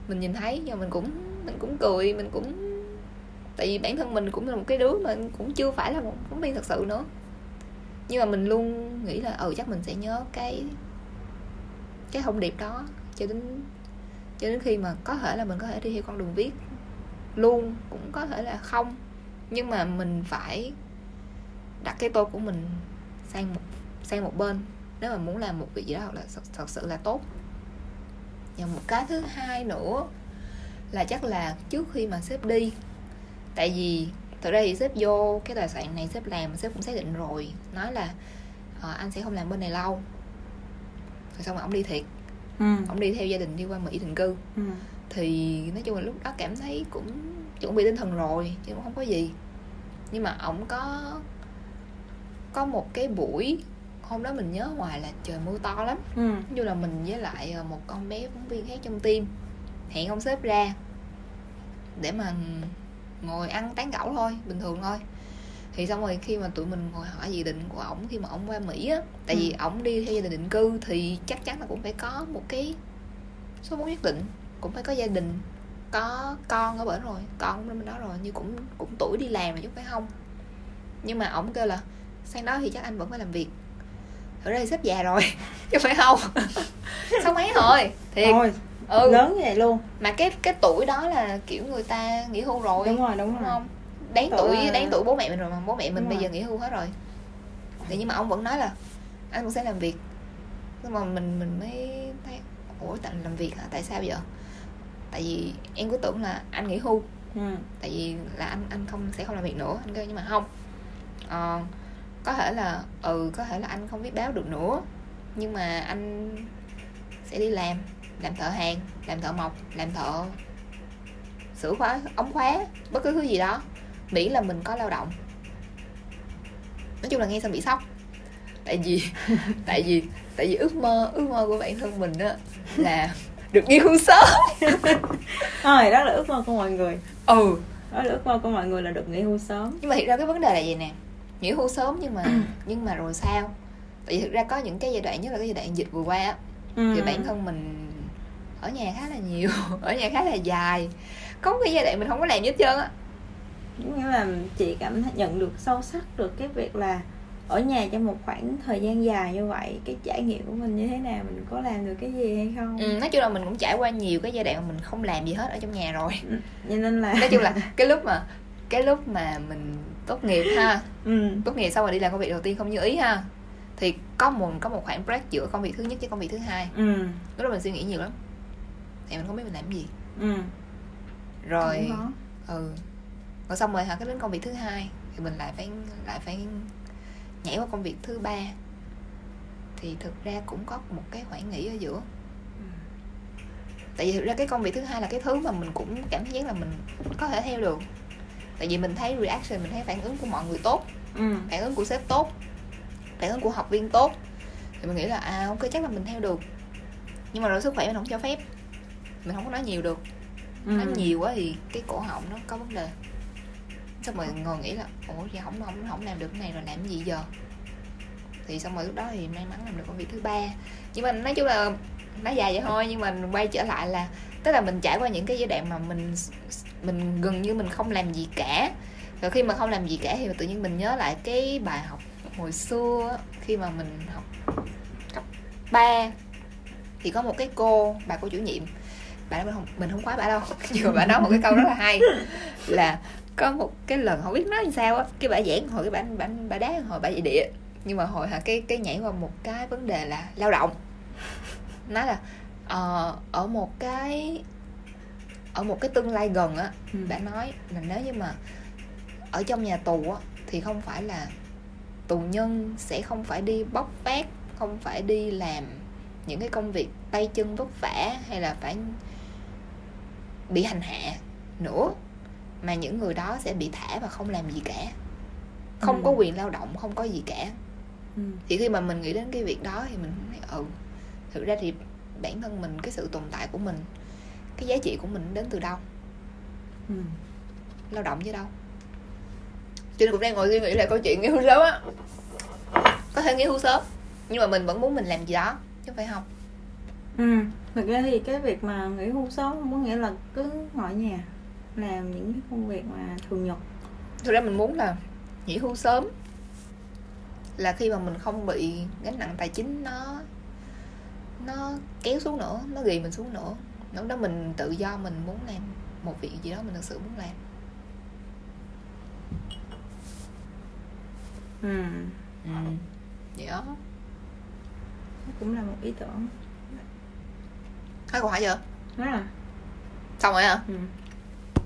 Mình nhìn thấy, nhưng mình cũng mình cũng cười, mình cũng, tại vì bản thân mình cũng là một cái đứa mà cũng chưa phải là một phóng viên thật sự nữa. Nhưng mà mình luôn nghĩ là ừ chắc mình sẽ nhớ cái cái thông điệp đó. Cho đến cho đến khi mà có thể là mình có thể đi theo con đường viết luôn cũng có thể là không. Nhưng mà mình phải đặt cái tôi của mình sang một sang một bên. Nếu mà muốn làm một việc gì đó là thật sự là tốt. Và một cái thứ hai nữa là chắc là trước khi mà sếp đi tại vì thực ra thì sếp vô cái tài sản này sếp làm sếp cũng xác định rồi. Nói là uh, anh sẽ không làm bên này lâu. Rồi xong rồi ông đi thiệt. Ừ. ông đi theo gia đình đi qua mỹ định cư. Ừ. thì nói chung là lúc đó cảm thấy cũng chuẩn bị tinh thần rồi chứ cũng không có gì nhưng mà ổng có có một cái buổi hôm đó mình nhớ ngoài là trời mưa to lắm ừ. như là mình với lại ờ, một con bé phóng viên khác trong team hẹn ông sếp ra để mà ngồi ăn tán gẫu thôi bình thường thôi thì xong rồi khi mà tụi mình ngồi hỏi dự định của ổng khi mà ổng qua mỹ á tại ừ. vì ổng đi theo gia đình định cư thì chắc chắn là cũng phải có một cái số vốn nhất định cũng phải có gia đình có con ở bển rồi con bên đó rồi như cũng cũng tuổi đi làm rồi chứ phải không. Nhưng mà ổng kêu là sang đó thì chắc anh vẫn phải làm việc. Ra thì sếp già rồi chứ phải không. Sáu mấy rồi thiệt. Ôi, ừ. lớn như vậy luôn. Mà cái cái tuổi đó là kiểu người ta nghỉ hưu rồi đúng rồi đúng, đúng rồi. không? Đáng tuổi là... đáng tuổi bố mẹ mình rồi mà bố mẹ mình đúng bây rồi. giờ nghỉ hưu hết rồi. Thì nhưng mà ông vẫn nói là anh cũng sẽ làm việc. Nhưng mà mình mình mới thấy ủa tại làm việc hả? Tại sao vậy tại vì em cứ tưởng là anh nghỉ hưu. Ừ. tại vì là anh anh không sẽ không làm việc nữa. Anh kêu nhưng mà không. Ờ, có thể là ừ có thể là anh không viết báo được nữa. Nhưng mà anh sẽ đi làm. Làm thợ hàng làm thợ mộc làm thợ sửa khóa ống khóa bất cứ thứ gì đó. Miễn là mình có lao động. Nói chung là nghe xong bị sốc. Tại vì tại vì tại vì ước mơ ước mơ của bản thân mình á là được nghỉ hưu sớm. Thôi đó là ước mơ của mọi người. Ừ. Đó là ước mơ của mọi người là được nghỉ hưu sớm. Nhưng mà hiện ra cái vấn đề là gì nè? Nghỉ hưu sớm nhưng mà nhưng mà rồi sao? Tại vì thực ra có những cái giai đoạn nhất là cái giai đoạn dịch vừa qua á ừ. thì bản thân mình ở nhà khá là nhiều ở nhà khá là dài. Có một cái giai đoạn mình không có làm gì hết trơn á. Nghĩa là chị cảm thấy nhận được sâu sắc được cái việc là ở nhà trong một khoảng thời gian dài như vậy cái trải nghiệm của mình như thế nào mình có làm được cái gì hay không? Ừ, nói chung là mình cũng trải qua nhiều cái giai đoạn mà mình không làm gì hết ở trong nhà rồi. Ừ, cho nên là nói chung là cái lúc mà cái lúc mà mình tốt nghiệp ha ừ. tốt nghiệp xong rồi đi làm công việc đầu tiên không như ý ha thì có một có một khoảng break giữa công việc thứ nhất với công việc thứ hai. Ừ. lúc đó mình suy nghĩ nhiều lắm. Thì mình không biết mình làm gì. Ừ. rồi ừ. Rồi xong rồi hả cái đến công việc thứ hai thì mình lại phải lại phải nhảy qua công việc thứ ba thì thực ra cũng có một cái khoảng nghỉ ở giữa. Ừ. tại vì thực ra cái công việc thứ hai là cái thứ mà mình cũng cảm thấy là mình có thể theo được. Tại vì mình thấy reaction mình thấy phản ứng của mọi người tốt. Ừ. phản ứng của sếp tốt. Phản ứng của học viên tốt. Thì mình nghĩ là à ok chắc là mình theo được. Nhưng mà rồi sức khỏe mình không cho phép. Mình không có nói nhiều được. Ừ. nói nhiều quá thì cái cổ họng nó có vấn đề xong rồi ngồi nghĩ là, ủa thì không không không làm được cái này rồi, làm gì giờ? Thì xong rồi lúc đó thì may mắn làm được công việc thứ ba. Nhưng mà nói chung là nó dài vậy thôi, nhưng mà quay trở lại là, tức là mình trải qua những cái giai đoạn mà mình mình gần như mình không làm gì cả. Rồi khi mà không làm gì cả thì tự nhiên mình nhớ lại cái bài học hồi xưa khi mà mình học cấp 3 thì có một cái cô, bà cô chủ nhiệm, bà mình không mình không khóa bà đâu. Nhưng mà bà nói một cái câu rất là hay, là có một cái lần không biết nói làm sao á cái bà giảng hồi cái bà bà bà đá hồi bà dạy địa. Nhưng mà hồi hả cái cái nhảy qua một cái vấn đề là lao động. Nói là uh, ở một cái ở một cái tương lai gần á ừ. đã nói là nếu như mà ở trong nhà tù á thì không phải là tù nhân sẽ không phải đi bóc vác không phải đi làm những cái công việc tay chân vất vả hay là phải bị hành hạ nữa mà những người đó sẽ bị thả và không làm gì cả không Ừ. có quyền lao động không có gì cả Ừ. thì khi mà mình nghĩ đến cái việc đó thì mình thấy ừ thực ra thì bản thân mình cái sự tồn tại của mình cái giá trị của mình đến từ đâu Ừ. lao động chứ đâu cho nên cũng đang ngồi suy nghĩ lại câu chuyện nghỉ hưu sớm á có thể nghỉ hưu sớm nhưng mà mình vẫn muốn mình làm gì đó chứ phải không Ừ. Thực ra thì cái việc mà nghỉ hưu sớm không có nghĩa là cứ ngồi nhà làm những cái công việc mà thường nhật. Thực ra mình muốn là nghỉ hưu sớm. Là khi mà mình không bị gánh nặng tài chính nó nó kéo xuống nữa nó ghi mình xuống nữa. Lúc đó mình tự do mình muốn làm một việc gì đó mình thực sự muốn làm. Ừ. ừ. vậy đó. Nó cũng là một ý tưởng. Hai câu hỏi chưa đó là xong rồi hả? Ừ.